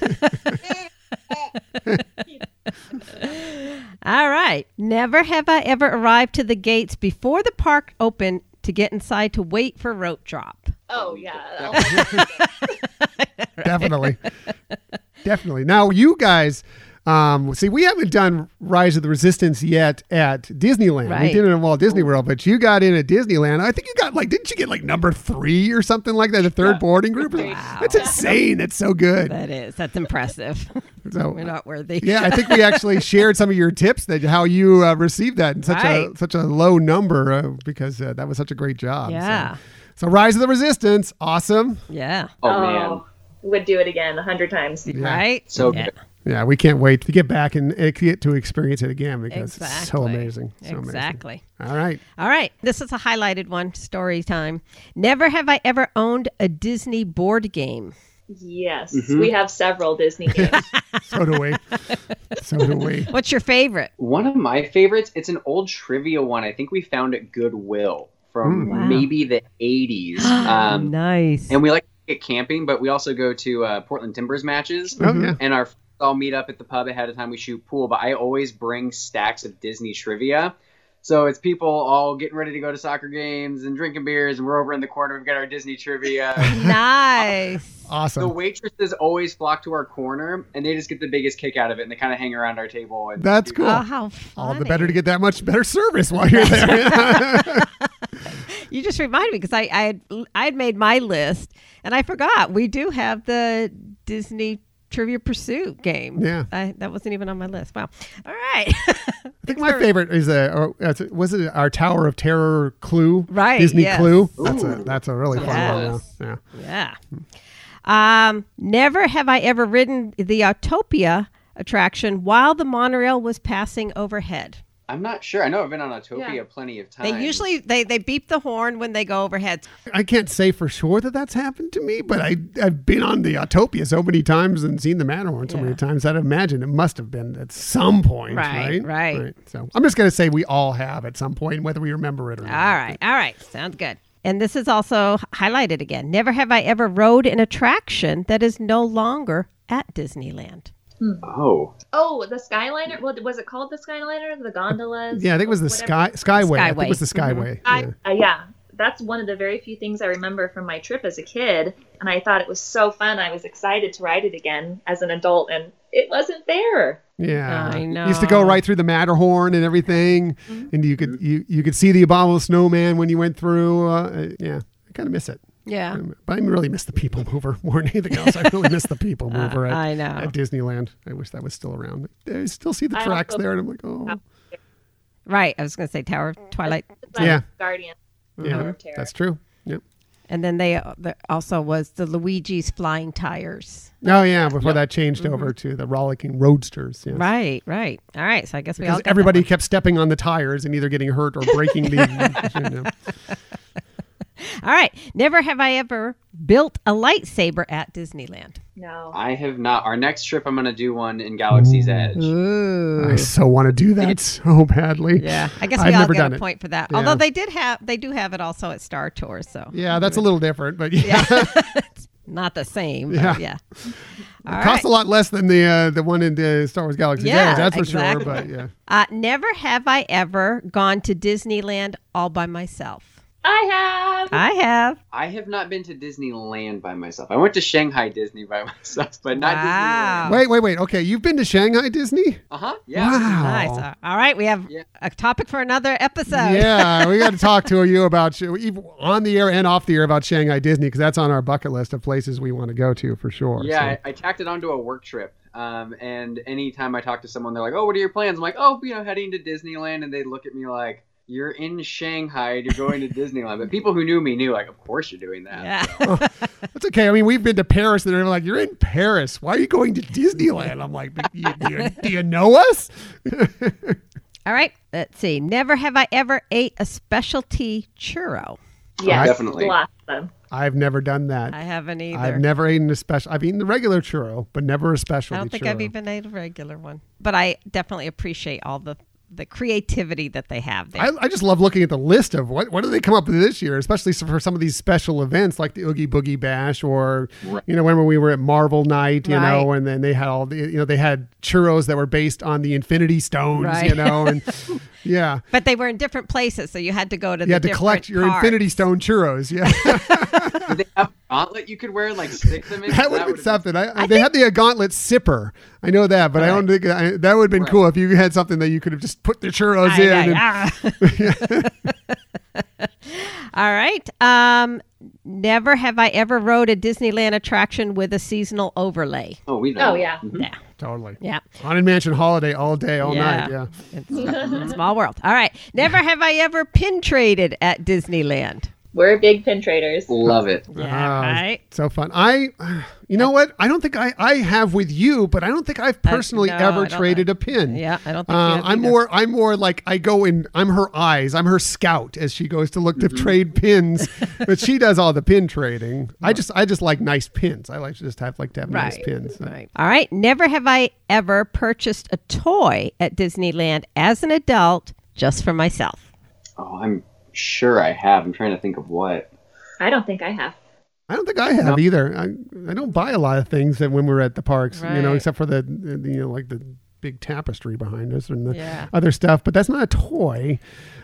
All right. Never have I ever arrived to the gates before the park opened to get inside to wait for rope drop. Oh yeah. My [laughs] God. definitely definitely now you guys um, see we haven't done rise of the resistance yet at disneyland we did it in walt disney world but you got in at disneyland i think you got like didn't you get like number three or something like that the third Yeah. boarding group Wow. that's insane that's so good That is, that's impressive. [laughs] so We're not worthy. yeah i think we [laughs] actually shared some of your tips that how you uh, received that in such a such a low number uh, because uh, that was such a great job so- Yeah. so rise of the resistance awesome Yeah. Oh, man, Would do it again a hundred times. Yeah. Right? so yeah. good. Yeah, we can't wait to get back and get to experience it again because it's so amazing. So amazing. exactly. All right. All right. This is a highlighted one. Story time. Never have I ever owned a Disney board game. Yes, Mhm. we have several Disney [laughs] games. So do we. so do we. [laughs] What's your favorite? One of my favorites. It's an old trivia one. I think we found it at Goodwill from Mm. Wow. maybe the 80s. [gasps] Um, nice. and we like to get camping, but we also go to uh, Portland Timbers matches. Oh yeah. and our friends all meet up at the pub ahead of time. We shoot pool, but I always bring stacks of Disney trivia. So it's people all getting ready to go to soccer games and drinking beers, and we're over in the corner. We've got our Disney trivia. [laughs] nice. Awesome. The waitresses always flock to our corner, and they just get the biggest kick out of it, and they kind of hang around our table. And That's cool. Oh, how funny. All the better to get that much better service while you're there. [laughs] You just reminded me because I, I had I had made my list and I forgot we do have the Disney Trivial Pursuit game. Yeah. I, that wasn't even on my list. Wow. All right. [laughs] I think my favorite is a or, uh, was it our Tower of Terror Clue? Right, Disney yes. Clue. That's a that's a really fun one. Yeah. yeah. yeah. Um, never have I ever ridden the Autopia attraction while the monorail was passing overhead. I'm not sure. I know I've been on Autopia Yeah. plenty of times. They usually they they beep the horn when they go overhead. I can't say for sure that that's happened to me, but I I've been on the Autopia so many times and seen the Matterhorn so many times that I imagine it must have been at some point, Right, right? right. So I'm just gonna say we all have at some point, whether we remember it or All not. right, all right, sounds good. And this is also highlighted again. Never have I ever rode an attraction that is no longer at Disneyland. Oh, Oh, the Skyliner. What was it called? The Skyliner? The gondolas? Yeah, I think it was the Whatever. Sky Skyway. Skyway. I think it was the Skyway. I, Yeah. uh, yeah, that's one of the very few things I remember from my trip as a kid, and I thought it was so fun. I was excited to ride it again as an adult, and it wasn't there. Yeah, I You used to go right through the Matterhorn and everything, and you could you you could see the abominable snowman when you went through. Uh, yeah, I kind of miss it. Yeah. But I really miss the People Mover [laughs] more than anything else. I really miss the People [laughs] Mover at, Uh, I know. at Disneyland. I wish that was still around. I still see the I tracks there, and I'm like, oh, [laughs] Right. I was going to say Tower of Twilight. Like Yeah. Guardian. yeah, Tower of that's true. Yep. And then they uh, there also was the Luigi's Flying Tires. Oh yeah, before that changed over to the rollicking roadsters. Yes. Mm-hmm. Right, right. All right. So I guess we all Because got that everybody one. kept stepping on the tires and either getting hurt or breaking the. you know. All right. Never have I ever built a lightsaber at Disneyland. No. I have not. Our next trip, I'm gonna do one in Galaxy's Edge. Ooh. I so want to do that [laughs] so badly. Yeah, I guess we I've all never get done a it. point for that. Yeah. Although they did have, they do have it also at Star Tours, so Yeah, that's a little different, but yeah, [laughs] it's not the same. Yeah. yeah. All it costs a lot less than the uh, the one in the Star Wars Galaxy's Yeah, Edge. That's for exactly. sure. But yeah, Uh, never have I ever gone to Disneyland all by myself. I have. I have. I have not been to Disneyland by myself. I went to Shanghai Disney by [laughs] myself, but not Wow. Disneyland. wait, wait, wait. Okay, you've been to Shanghai Disney? Uh huh. Yeah. Wow. Nice. Uh, all right, we have Yeah. a topic for another episode. yeah, we got to [laughs] talk to you about sh- even on the air and off the air about Shanghai Disney because that's on our bucket list of places we want to go to for sure. Yeah, so. I, I tacked it onto a work trip. Um, and anytime I talk to someone, they're like, "Oh, what are your plans?" I'm like, "Oh, you know, heading to Disneyland," and they look at me like, "You're in Shanghai. You're going to Disneyland." But people who knew me knew, like, of course you're doing that. Yeah. [laughs] That's okay. I mean, we've been to Paris, and they're like, "You're in Paris. Why are you going to Disneyland?" I'm like, "But you- "Do you, do you know us?" [laughs] All right. Let's see. Never have I ever ate a specialty churro. Yes, Definitely. Lots of them. I've never done that. I haven't either. I've never eaten a special. I've eaten the regular churro, but never a special. I don't think churro. I've even ate a regular one, but I definitely appreciate all the the creativity that they have there. I, I just love looking at the list of what what do they come up with this year, especially for some of these special events like the Oogie Boogie Bash or Right. you know when we were at Marvel Night, you know, and then they had all the you know they had churros that were based on the Infinity Stones, Right. you know, and [laughs] yeah, but they were in different places, so you had to go to you the had to collect your parts. Infinity Stone churros. Yeah, [laughs] Did they have a gauntlet you could wear like stick them in? that would have been would've something. I, they had the uh, Gauntlet sipper. I know that, but I don't think I, that would have been Right. cool if you had something that you could have just put the churros Aye, in. aye, and- ah. [laughs] All right. Um, never have I ever rode a Disneyland attraction with a seasonal overlay. Oh, we know. Oh yeah. Mhm. Yeah. Totally. Yeah. Haunted Mansion holiday all day, all Yeah. night. Yeah. It's [laughs] small world. All right. Never have I ever pin traded at Disneyland. We're big pin traders. Love it. Yeah. Ah, right. So fun. I, you know what? I don't think I, I have with you, but I don't think I've personally no, ever I don't traded a pin. Yeah. I don't think you Um, I'm either. more, I'm more like I go in. I'm her eyes. I'm her scout as she goes to look to trade pins, [laughs] but she does all the pin trading. I just, I just like nice pins. I like to just have like to have nice Right. pins. Right. All right. Never have I ever purchased a toy at Disneyland as an adult just for myself. Oh, I'm sure I have. I'm trying to think of what. I don't think I have. I don't think I have either. I, I don't buy a lot of things that when we're at the parks, you know, except for the, the you know like the big tapestry behind us and the Yeah. other stuff. But that's not a toy.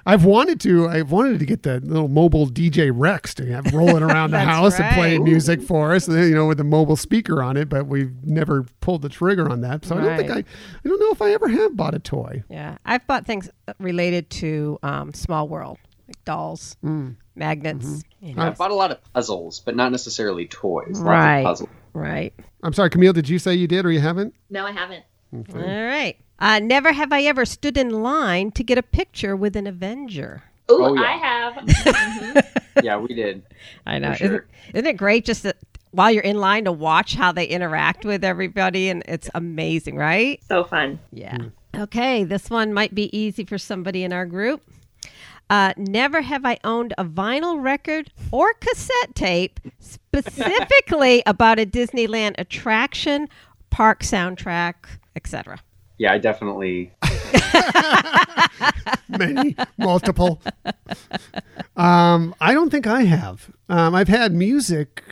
I've wanted to. I've wanted to get the little mobile DJ Rex to have rolling around [laughs] the That's house and play music for us. You know, with a mobile speaker on it. But we've never pulled the trigger on that. So I don't think I. I don't know if I ever have bought a toy. Yeah. I've bought things related to um, Small World, like dolls, Mm. magnets. you know. I've bought a lot of puzzles, but not necessarily toys. Right. Lots of. Right. I'm sorry, Camille. Did you say you did or you haven't? No, I haven't. All right. Uh, never have I ever stood in line to get a picture with an Avenger. Ooh, Oh, yeah. I have. [laughs] Mhm. Yeah, we did. [laughs] I know. For Isn't, isn't it great just that while you're in line to watch how they interact with everybody? And it's amazing, right? so fun. Yeah. Okay. This one might be easy for somebody in our group. Uh, never have I owned a vinyl record or cassette tape specifically [laughs] about a Disneyland attraction, park soundtrack, etc. Yeah, I definitely [laughs] Many, multiple. Um, I don't think I have. Um, I've had music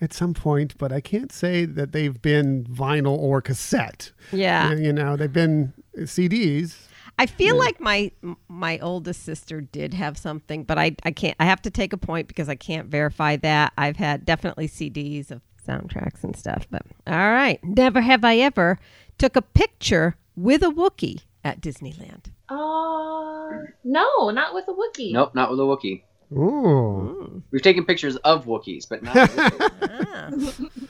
at some point, but I can't say that they've been vinyl or cassette. Yeah. You know, they've been CDs. I feel like my my oldest sister did have something, but I I can't. I have to take a point because I can't verify that. I've had definitely CDs of soundtracks and stuff. But all right, never have I ever took a picture with a Wookie at Disneyland. Uh, no, not with a Wookie. Nope, not with a Wookie. Ooh. We've taken pictures of Wookiees, but not. [laughs] with a Ah, Wookiee.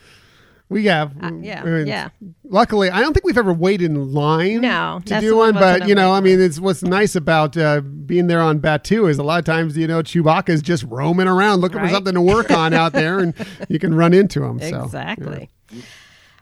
We have. uh, yeah, and yeah. Luckily, I don't think we've ever waited in line No, to do one, but you know, I mean, it's what's nice about uh, being there on Batuu is a lot of times, you know, Chewbacca's just roaming around looking for something to work on out there, and [laughs] you can run into him. So Exactly.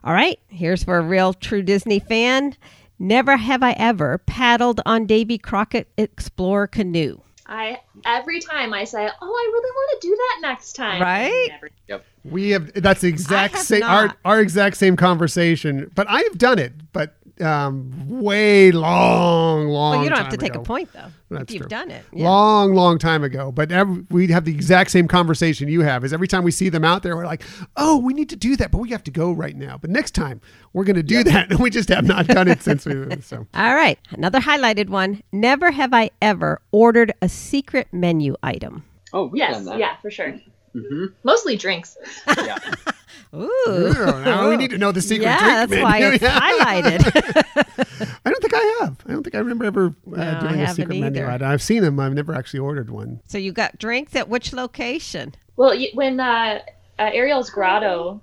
All right, here's for a real true Disney fan. Never have I ever paddled on Davy Crockett Explorer canoe. I every time I say, "Oh, I really want to do that next time." Right? Never. we have that's the exact have same our our exact same conversation. But I have done it, but um, way long, long. Well, you don't have time to take a point though. That's if you've true. done it. Yeah. Long, long time ago. But ev we have the exact same conversation you have. Is every time we see them out there, we're like, "Oh, we need to do that, but we have to go right now." But next time, we're going to do that, and we just have not done it since we. So [laughs] All right, another highlighted one. Never have I ever ordered a secret menu item. Oh, we've Yes, yeah, for sure. hmm Mostly drinks. yeah. [laughs] Ooh. Ooh, now we need to know the secret yeah, drink that's why it's [laughs] highlighted. [laughs] I don't think I have. I don't think I remember ever uh, No, doing a haven't secret menu. item. I've seen them. I've never actually ordered one. so you got drinks at which location? Well, you, when uh, uh, Ariel's Grotto,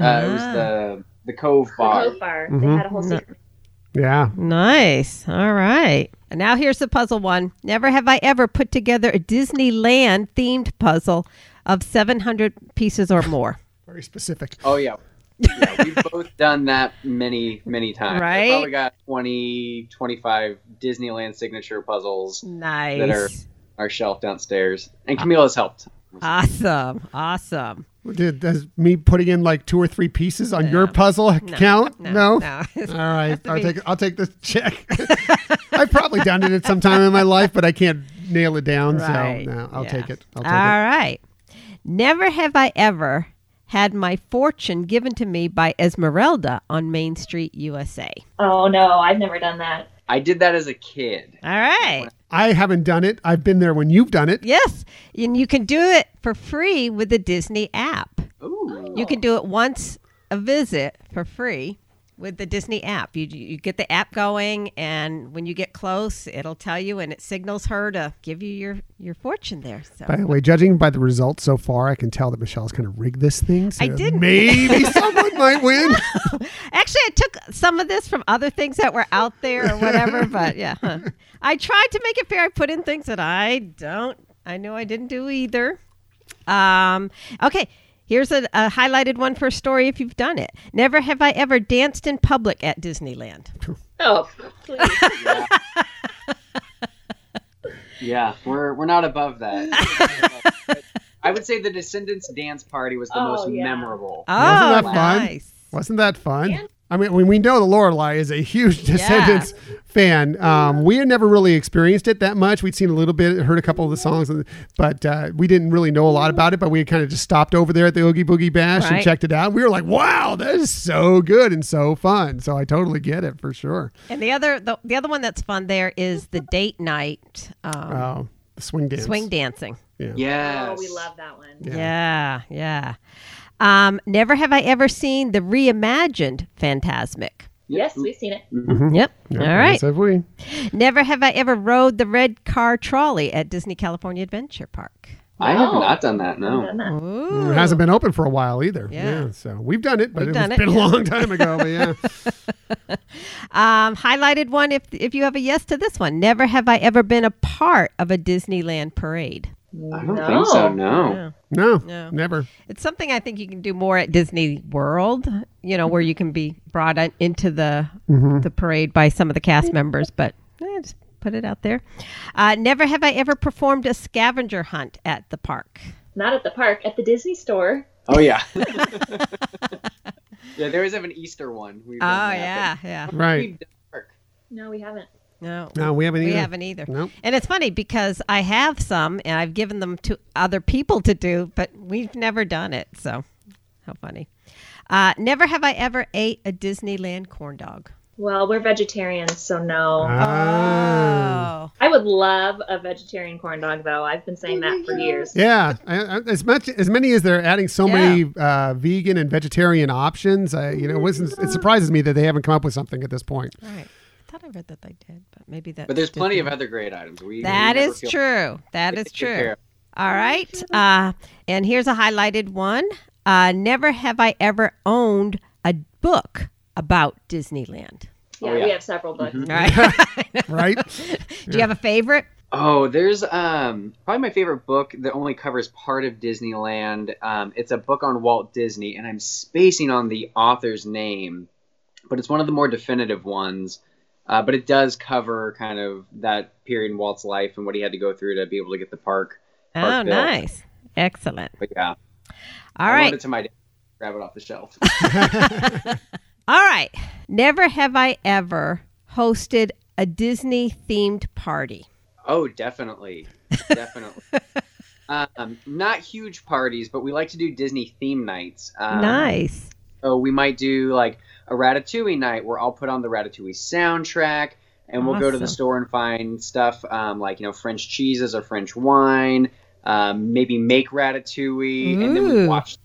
Uh, it was Ah. the the Cove the Bar. Cove Bar, Mhm. they had a whole No. secret. Yeah. Nice. All right. And now here's the puzzle one. Never have I ever put together a Disneyland themed puzzle of 700 pieces or more. Very specific. Oh yeah. yeah, we've [laughs] both done that many, many times. I Right? probably got 20, 25 Disneyland signature puzzles Nice. that are are shelved downstairs, and Camille has helped. Awesome. Awesome. Did, does me putting in like two or three pieces on your puzzle No, count? no, No. no. All [laughs] right. I'll be- take I'll take the check. [laughs] I've probably done it at some time in my life, but I can't nail it down. Right. So no, I'll Yeah. take it. I'll All it. right. Never have I ever had my fortune given to me by Esmeralda on Main Street, USA. Oh no, I've never done that. I did that as a kid. All right. I haven't done it. I've been there when you've done it. Yes. And you can do it for free with the Disney app. Ooh. You can do it once a visit for free with the Disney app. You you get the app going, and when you get close, it'll tell you, and it signals her to give you your your fortune there. So By the way, judging by the results so far, I can tell that Michelle's kind of rigged this thing. So I didn't. Maybe [laughs] someone might win. actually, I took some of this from other things that were out there or whatever. [laughs] but yeah, huh. I tried to make it fair. I put in things that I don't. I know I didn't do either. Um, okay. Here's a, a highlighted one for a story if you've done it. Never have I ever danced in public at Disneyland. Oh, please. Yeah. [laughs] yeah, we're we're not above that. I would say the Descendants dance party was the Oh, most yeah. memorable. Oh, Wasn't that fun? Wasn't that fun? Yeah. I mean, we know the Lorelai is a huge Descendants fan, um, we had never really experienced it that much. We'd seen a little bit, heard a couple of the songs, but uh, we didn't really know a lot about it. But we had kind of just stopped over there at the Oogie Boogie Bash and checked it out. We were like, "Wow, that is so good and so fun!" So I totally get it for sure. And the other the, the other one that's fun there is the date night um, Oh, the swing dance, swing dancing. Yeah. Yes. Oh, we love that one. Yeah. Yeah, yeah. Um, never have I ever seen the reimagined Phantasmic. Yes, we've seen it. Mhm. Yep. Yeah, All right. yes, have we? Never have I ever rode the red car trolley at Disney California Adventure Park. I have No. not done that. No. done that. Ooh. It hasn't been open for a while either. Yeah. so we've done it, but We've it has it, been a long time ago. But yeah. [laughs] Um, highlighted one if if you have a yes to this one. Never have I ever been a part of a Disneyland parade. I don't think so. No. Yeah. No, No. never. It's something I think you can do more at Disney World, you know, where you can be brought in, into the the parade by some of the cast members, but eh, just put it out there. Uh, never have I ever performed a scavenger hunt at the park. Not at the park, at the Disney store. Oh yeah. [laughs] yeah, there is have an Easter one. We've Oh yeah, yeah. Right. we've done work. No, we haven't. No. No, we haven't Either. We haven't either. Nope. And it's funny because I have some and I've given them to other people to do, but we've never done it. So, how funny. Uh, never have I ever ate a Disneyland corn dog. Well, we're vegetarians, so no. Oh. I would love a vegetarian corn dog, though. I've been saying that for years. Yeah, I- I- as much as many as they're adding so many uh, vegan and vegetarian options, uh, you know, it, it surprises me that they haven't come up with something at this point. All right. I thought I read that they did, but maybe that. But there's plenty of other great items. We That we is feel- true. That is true. All right. Uh, and here's a highlighted one. Uh, never have I ever owned a book about Disneyland. Yeah, Oh, yeah. we have several books. All right. [laughs] Right? Do you have a favorite? Oh, there's um probably my favorite book that only covers part of Disneyland. Um, it's a book on Walt Disney, and I'm spacing on the author's name, but it's one of the more definitive ones. Uh, but it does cover kind of that period in Walt's life and what he had to go through to be able to get the park. Oh, Park Bill. nice. Excellent. But yeah, All I right. it to my dad. Grab it off the shelf. [laughs] [laughs] All right. Never have I ever hosted a Disney themed party. Oh, definitely, definitely. [laughs] um, not huge parties, but we like to do Disney theme nights. Um, nice. So we might do like a Ratatouille night where I'll put on the Ratatouille soundtrack, and we'll go to the store and find stuff um, like you know French cheeses or French wine. Um, maybe make Ratatouille, and then we Ooh. watch.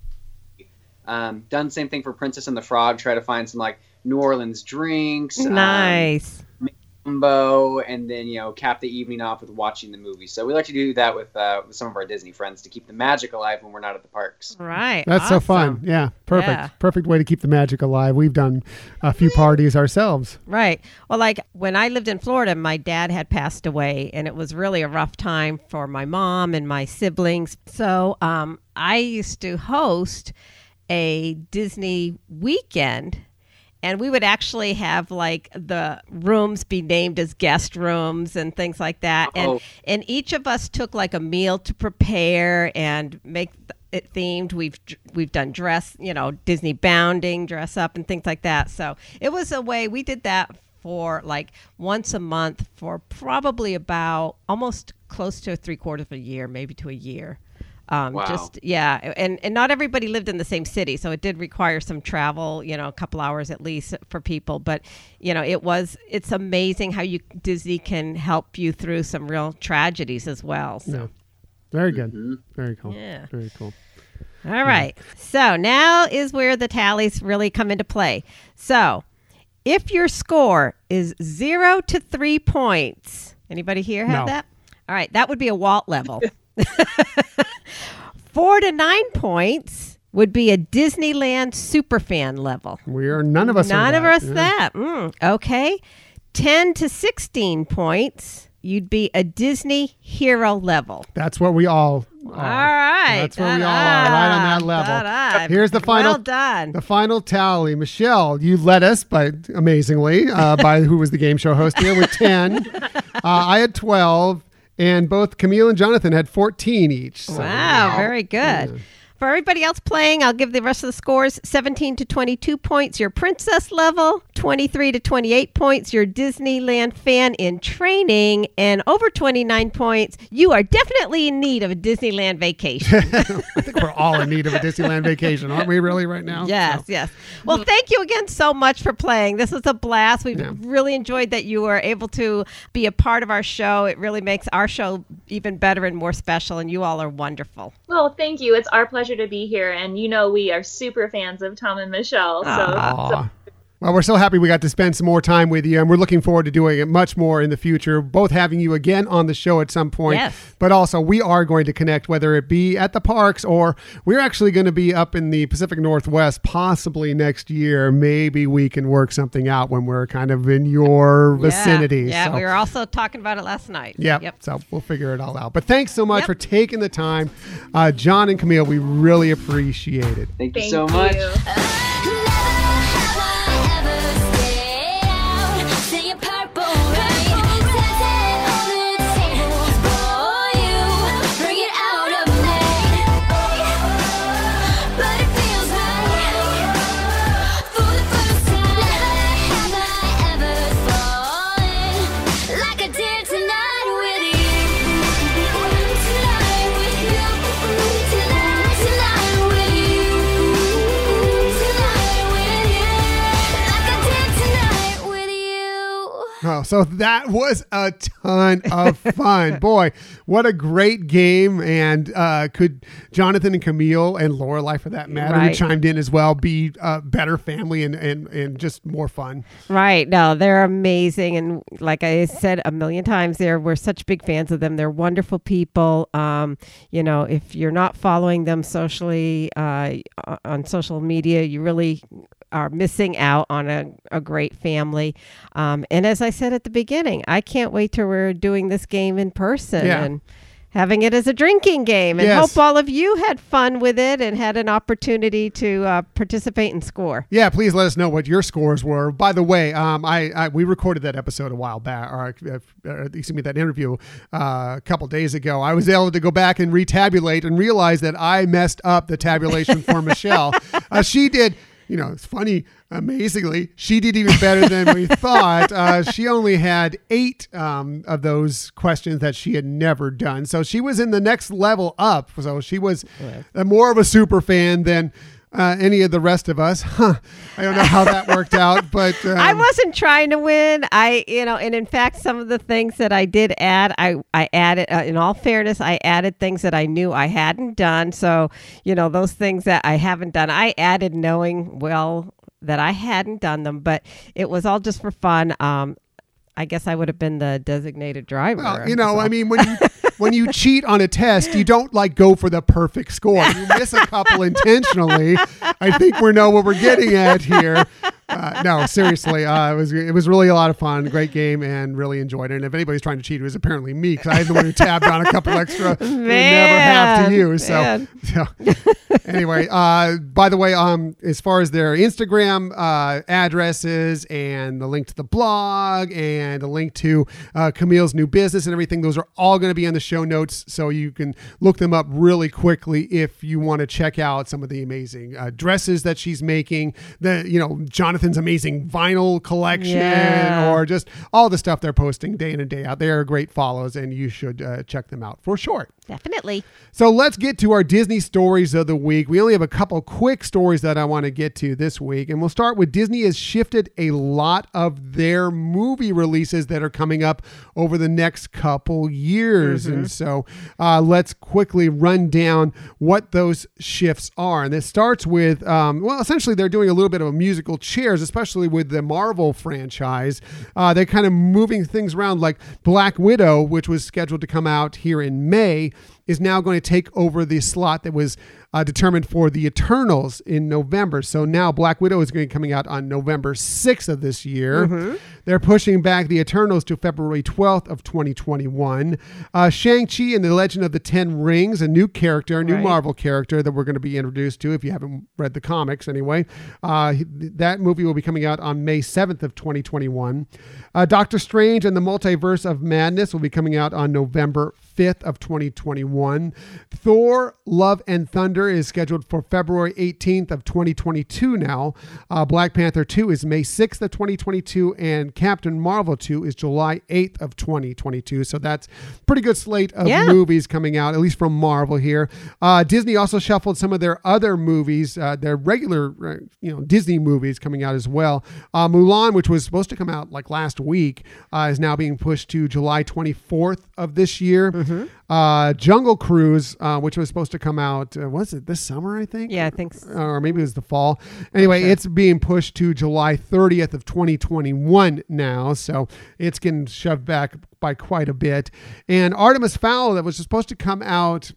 Um, done the same thing for Princess and the Frog. Try to find some like New Orleans drinks. um, Nice. Dumbo, and then you know cap the evening off with watching the movie. So we like to do that with uh, with some of our Disney friends to keep the magic alive when we're not at the parks. right. That's so fun. Yeah, perfect. Yeah. Perfect way to keep the magic alive. We've done a few parties ourselves. Right. Well, like when I lived in Florida, my dad had passed away, and it was really a rough time for my mom and my siblings. So um, I used to host a Disney weekend. And we would actually have like the rooms be named as guest rooms and things like that. And Oh. and each of us took like a meal to prepare and make it themed. We've we've done dress, you know, Disney bounding, dress up, and things like that. So it was a way we did that for like once a month for probably about almost close to three quarters of a year, maybe to a year. Um, Wow. Just yeah, and and not everybody lived in the same city, so it did require some travel. You know, a couple hours at least for people. But you know, it was it's amazing how you Disney can help you through some real tragedies as well. So. No. Very good. Very cool. Yeah. Very cool. All right. So now is where the tallies really come into play. So if your score is zero to three points, anybody here have No. that? All right, that would be a Walt level. [laughs] [laughs] Four to nine points would be a Disneyland superfan level. We are none of us. None of that. us Yeah. that. Mm, okay. 10 to 16 points, you'd be a Disney hero level. That's what we all. All Are. right. That's where we all are, right on that level. Da-da. Here's the final- Well done. The final tally, Michelle, you led us by amazingly uh, by who was the game show host here with ten. [laughs] uh, I had twelve, and both Camille and Jonathan had fourteen each. So, Wow, very good. For everybody else playing, I'll give the rest of the scores 17 to 22 points, your princess level, 23 to 28 points, your Disneyland fan in training, and over 29 points, you are definitely in need of a Disneyland vacation. [laughs] I think we're all in need of a Disneyland vacation, aren't we? Really, right now. Yes, So, yes. Well, thank you again so much for playing. This was a blast. We Yeah. really enjoyed that you were able to be a part of our show. It really makes our show even better and more special, and you all are wonderful. Well, thank you. It's our pleasure to be here, and you know we are super fans of Tom and Michelle. So. Well, we're so happy we got to spend some more time with you, and we're looking forward to doing it much more in the future. Both having you again on the show at some point, Yes. but also we are going to connect, whether it be at the parks or we're actually going to be up in the Pacific Northwest, possibly next year. Maybe we can work something out when we're kind of in your vicinity. Yeah, So- we were also talking about it last night. Yep. Yep. So we'll figure it all out. But thanks so much Yep. for taking the time, uh, John and Camille. We really appreciate it. Thank you thank so much. you. [laughs] So that was a ton of [laughs] fun. Boy, what a great game. And uh, could Jonathan and Camille and Lorelai, for that matter, Right. who chimed in as well, be a better family and, and, and just more fun? Right. No, they're amazing. And like I said a million times there, we're such big fans of them. They're wonderful people. Um, you know, if you're not following them socially, uh, on social media, you really are missing out on a, a great family. Um, and as I said at the beginning, I can't wait till we're doing this game in person Yeah. and having it as a drinking game. And Yes. hope all of you had fun with it and had an opportunity to uh, participate and score. Yeah, please let us know what your scores were. By the way, um, I, I we recorded that episode a while back, or, uh, or excuse me, that interview uh, a couple days ago. I was able to go back and retabulate and realize that I messed up the tabulation for [laughs] Michelle. Uh, she did. You know, it's funny. Amazingly, she did even better than we [laughs] thought. Uh, she only had eight um, of those questions that she had never done, so she was in the next level up. So she was uh, more of a super fan than uh, any of the rest of us. [laughs] Huh. I don't know how that worked out, [laughs] but um, I wasn't trying to win. I, you know, and in fact, some of the things that I did add, I, I added. Uh, in all fairness, I added things that I knew I hadn't done. So, you know, those things that I haven't done, I added knowing well that I hadn't done them. But it was all just for fun. Um, I guess I would have been the designated driver. Well, you know, I mean, when you when you cheat on a test, you don't like go for the perfect score. You miss a couple intentionally. I think we know what we're getting at here. Uh, no, seriously, uh, it was it was really a lot of fun, great game, and really enjoyed it. And if anybody's trying to cheat, it was apparently me because I had the one who tabbed on a couple extra we never have to Man. So, so anyway, uh, by the way, um, as far as their Instagram uh, addresses and the link to the blog and the link to uh, Camille's new business and everything, those are all going to be in the show notes, so you can look them up really quickly if you want to check out some of the amazing uh, dresses that she's making. The you know Jonathan's amazing vinyl collection, Yeah. or just all the stuff they're posting day in and day out. They are great follows, and you should uh, check them out for sure. definitely. So let's get to our Disney stories of the week. We only have a couple quick stories that I want to get to this week. And we'll start with Disney has shifted a lot of their movie releases that are coming up over the next couple years. And so uh, let's quickly run down what those shifts are. And it starts with, um, well, essentially, they're doing a little bit of a musical chairs, especially with the Marvel franchise. Uh, they're kind of moving things around like Black Widow, which was scheduled to come out here in May is now going to take over the slot that was uh, determined for the Eternals in November. So now Black Widow is going to be coming out on November 6th of this year. They're pushing back the Eternals to February 12th of 2021. Uh, Shang-Chi and the Legend of the Ten Rings, a new character, a new Right. Marvel character that we're going to be introduced to if you haven't read the comics anyway. Uh, that movie will be coming out on May 7th of 2021. Uh, Doctor Strange and the Multiverse of Madness will be coming out on November 5th of 2021. Thor Love and Thunder is scheduled for February 18th of 2022 now. Uh, Black Panther 2 is May 6th of 2022 and Captain Marvel 2 is July 8th of 2022. So that's pretty good slate of Yeah. movies coming out at least from Marvel here. Uh, Disney also shuffled some of their other movies, uh, their regular uh, you know Disney movies coming out as well. Uh, Mulan, which was supposed to come out like last week, uh, is now being pushed to July 24th of this year. Uh, Jungle Cruise, uh, which was supposed to come out, uh, was it this summer? I think. Yeah, I think so. Or maybe it was the fall. Anyway, it's being pushed to July 30th of 2021 now, so it's getting shoved back by quite a bit. And Artemis Fowl, that was supposed to come out.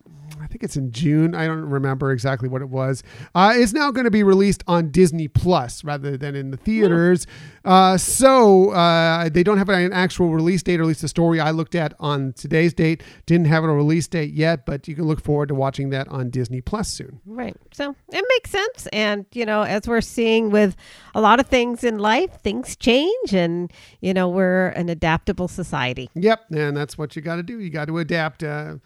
I think it's in June. I don't remember exactly what it was. Uh, is now going to be released on Disney Plus rather than in the theaters. Uh, so uh, they don't have an actual release date, or at least the story I looked at on today's date didn't have a release date yet. But you can look forward to watching that on Disney Plus soon. Right. So it makes sense. And, you know, as we're seeing with a lot of things in life, things change and, you know, we're an adaptable society. Yep, and that's what you got to do. You got to adapt, uh,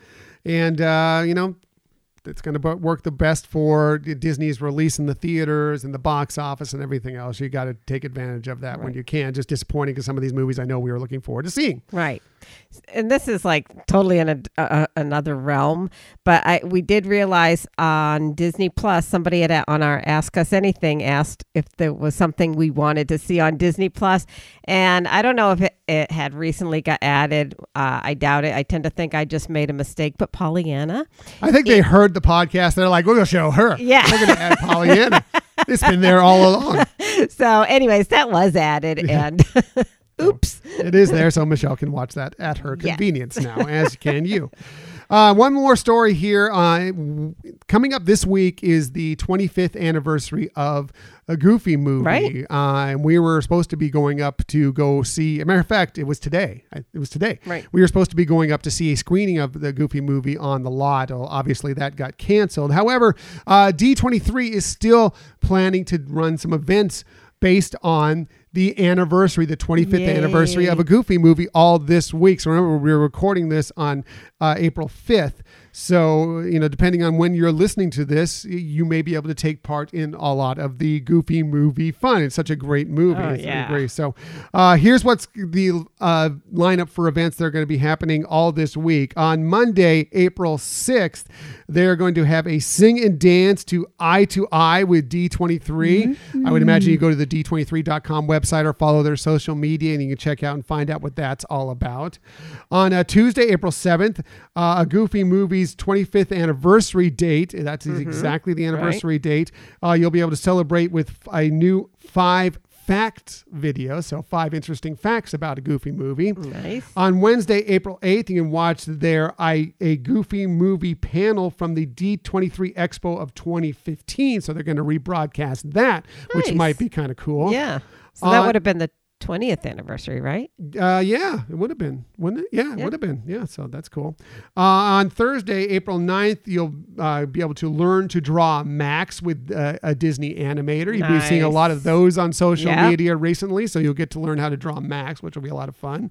and uh, you know it's going to work the best for Disney's release in the theaters and the box office and everything else. You got to take advantage of that when you can. Just disappointing because some of these movies I know we were looking forward to seeing. Right. And this is like totally in a, a, another realm, but I we did realize on Disney Plus somebody had on our Ask Us Anything asked if there was something we wanted to see on Disney Plus, and I don't know if it, it had recently got added. Uh, I doubt it. I tend to think I just made a mistake, but Pollyanna. I think they heard the podcast. They're like, we're going to show her. Yeah. We're going to add Pollyanna. it's been there all along. [laughs] So, anyways, that was added, and [laughs] oops. It is there, so [laughs] Michelle can watch that at her Yeah. convenience now, [laughs] as can you. Uh, one more story here. Uh, coming up this week is the 25th anniversary of a Goofy movie. Right. Uh, and we were supposed to be going up to go see. A matter of fact, it was today. It was today. Right. We were supposed to be going up to see a screening of the Goofy movie on the lot. Well, obviously, that got canceled. However, uh, D23 is still planning to run some events based on the anniversary, the 25th Yay. anniversary of a Goofy movie all this week. So remember, we're recording this on uh, April 5th. So, you know, depending on when you're listening to this, you may be able to take part in a lot of the Goofy movie fun. It's such a great movie. Oh, yeah. great. So, uh, here's what's the uh, lineup for events that are going to be happening all this week. On Monday, April 6th, they're going to have a sing and dance to Eye to Eye with D23. I would imagine you go to the D23.com website or follow their social media and you can check out and find out what that's all about. On uh, Tuesday, April 7th, uh, a Goofy Movie's 25th anniversary date. That's exactly the anniversary date. Uh, you'll be able to celebrate with a new five facts video. So, five interesting facts about a Goofy movie. Nice. On Wednesday, April 8th, you can watch their I, a Goofy movie panel from the D23 Expo of 2015. So they're going to rebroadcast that, which might be kind of cool. Yeah. So that Uh, would have been the 20th anniversary, right? Uh, yeah, it would have been, wouldn't it? Yeah, it Yeah. would have been. Yeah, so that's cool. Uh, on Thursday, April 9th, you'll uh, be able to learn to draw Max with uh, a Disney animator. You've been seeing a lot of those on social Yep. media recently, so you'll get to learn how to draw Max, which will be a lot of fun.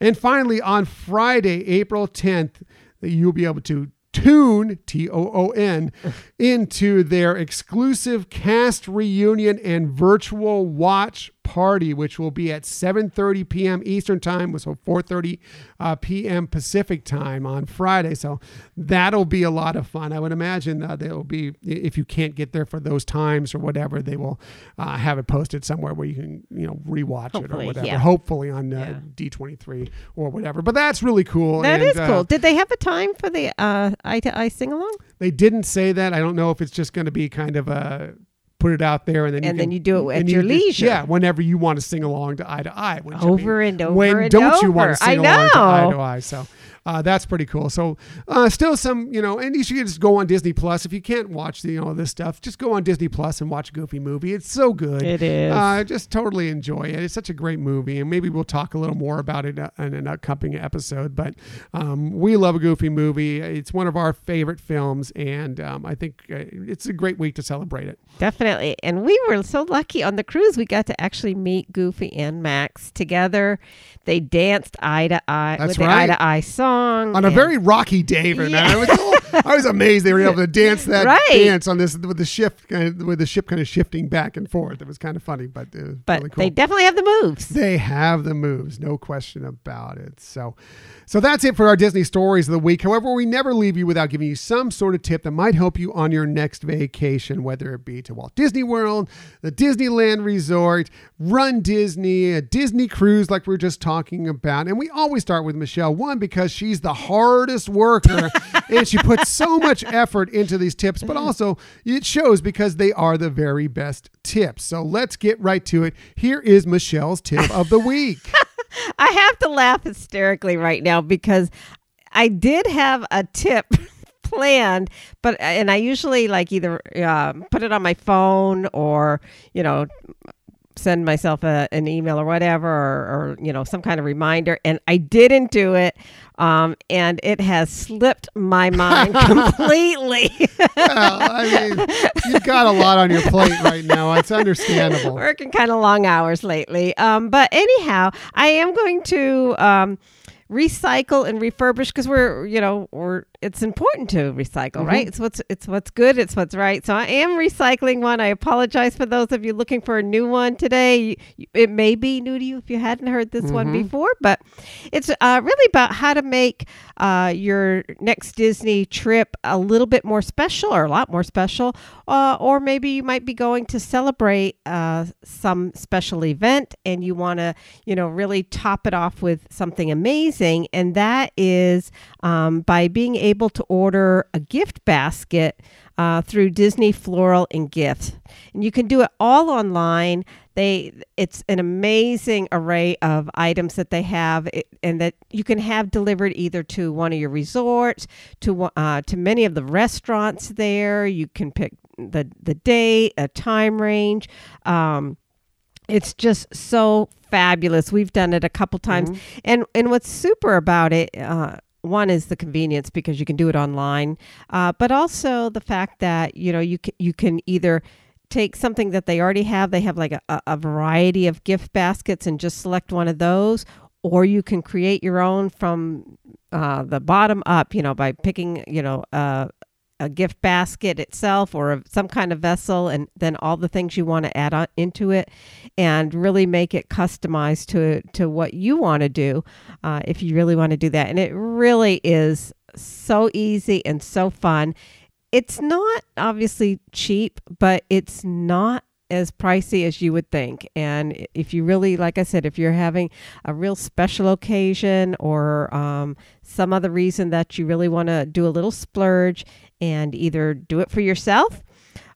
And finally, on Friday, April 10th, you'll be able to tune T O O N [laughs] into their exclusive cast reunion and virtual watch party, which will be at 7:30 p.m. Eastern time, so 4:30 uh, p.m. Pacific time on Friday. So that'll be a lot of fun. I would imagine uh, there will be if you can't get there for those times or whatever, they will uh, have it posted somewhere where you can you know rewatch it or whatever. yeah. Hopefully on uh, Yeah. D23 or whatever. But that's really cool. That and, is uh, cool. Did they have a time for the uh, eye to eye sing along? they didn't say that. I don't know if it's just going to be kind of a put it out there and then you And then can- you do it at your you just- leisure. yeah, whenever you want to sing along to eye to eye. you Over and over When and don't you want over. to sing along to eye to eye? So uh, that's pretty cool. So uh, still some, you know, and you should just go on Disney Plus if you can't watch the, you know this stuff. Just go on Disney Plus and watch a Goofy movie. It's so good. It is. Uh, just totally enjoy it. It's such a great movie, and maybe we'll talk a little more about it uh, in an upcoming episode. But um, we love a Goofy movie. It's one of our favorite films, and um, I think uh, it's a great week to celebrate it. Definitely. And we were so lucky on the cruise. We got to actually meet Goofy and Max together. They danced eye to eye That's with the right. eye to eye song. On a very rocky day, man. Yeah. I, was, I was amazed they were able to dance that [laughs] Right. dance on this with the kind of, with the ship kind of shifting back and forth. It was kind of funny, but uh, was but really cool. they definitely have the moves. They have the moves, no question about it. So, so that's it for our Disney stories of the week. However, we never leave you without giving you some sort of tip that might help you on your next vacation, whether it be to Walt Disney World, the Disneyland Resort, Run Disney, a Disney cruise like we were just talking about. And we always start with Michelle, one because she's the hardest worker [laughs] and she puts so much effort into these tips, but also it shows because they are the very best tips. So let's get right to it. Here is Michelle's tip of the week. [laughs] I have to laugh hysterically right now because I did have a tip [laughs] planned, but and I usually like either uh, put it on my phone or you know send myself a, an email or whatever or, or you know some kind of reminder and i didn't do it um, and it has slipped my mind [laughs] completely well, I mean, you've got a lot on your plate right now. It's understandable. [laughs] working kind of long hours lately. Um, but anyhow, I am going to um, recycle and refurbish because we're, you know, we're it's important to recycle, Mm-hmm. right? It's what's it's what's good, it's what's right. So I am recycling one. I apologize for those of you looking for a new one today. It may be new to you if you hadn't heard this one Mm-hmm. before, but it's uh, really about how to make uh, your next Disney trip a little bit more special or a lot more special, uh, or maybe you might be going to celebrate uh, some special event and you want to, you know, really top it off with something amazing, and that is um, by being able to order a gift basket uh, through Disney Floral and Gifts, and you can do it all online. They it's an amazing array of items that they have, and that you can have delivered either to one of your resorts, to uh, to many of the restaurants there. You can pick the the date, a time range. Um, it's just so fabulous. We've done it a couple times, and and what's super about it. Uh, one is the convenience because you can do it online, uh, but also the fact that you know you can, you can either take something that they already have. They have like a, a- variety of gift baskets and just select one of those, or you can create your own from uh, the bottom up. You know by picking you know uh, a gift basket itself or a, some kind of vessel and then all the things you want to add on into it and really make it customized to to what you want to do uh, if you really want to do that. And it really is so easy and so fun. It's not obviously cheap but it's not as pricey as you would think and if you really like i said if you're having a real special occasion or um, some other reason that you really want to do a little splurge and either do it for yourself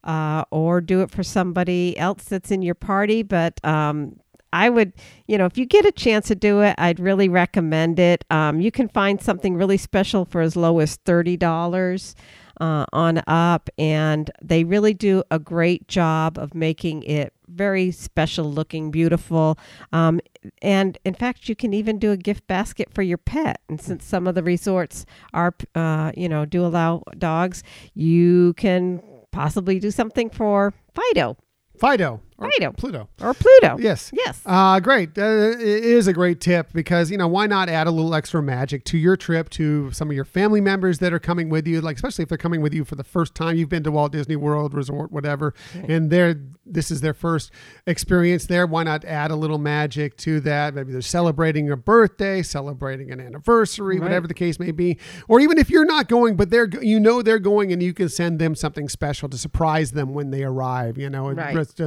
uh, or do it for somebody else that's in your party. But um, I would, you know, if you get a chance to do it, I'd really recommend it. Um, you can find something really special for as low as $30 uh, on up, and they really do a great job of making it very special looking, beautiful. Um, and in fact, you can even do a gift basket for your pet. And since some of the resorts are, uh, you know, do allow dogs, you can possibly do something for Fido Fido. Or. Pluto. or Pluto. Yes. Yes. Uh, great. Uh, it is a great tip because, you know, why not add a little extra magic to your trip to some of your family members that are coming with you, like, especially if they're coming with you for the first time. You've been to Walt Disney World, Resort, whatever, and they're, this is their first experience there. Why not add a little magic to that? Maybe they're celebrating a birthday, celebrating an anniversary, Right. whatever the case may be. Or even if you're not going, but they're, you know, they're going and you can send them something special to surprise them when they arrive, you know, Right. just,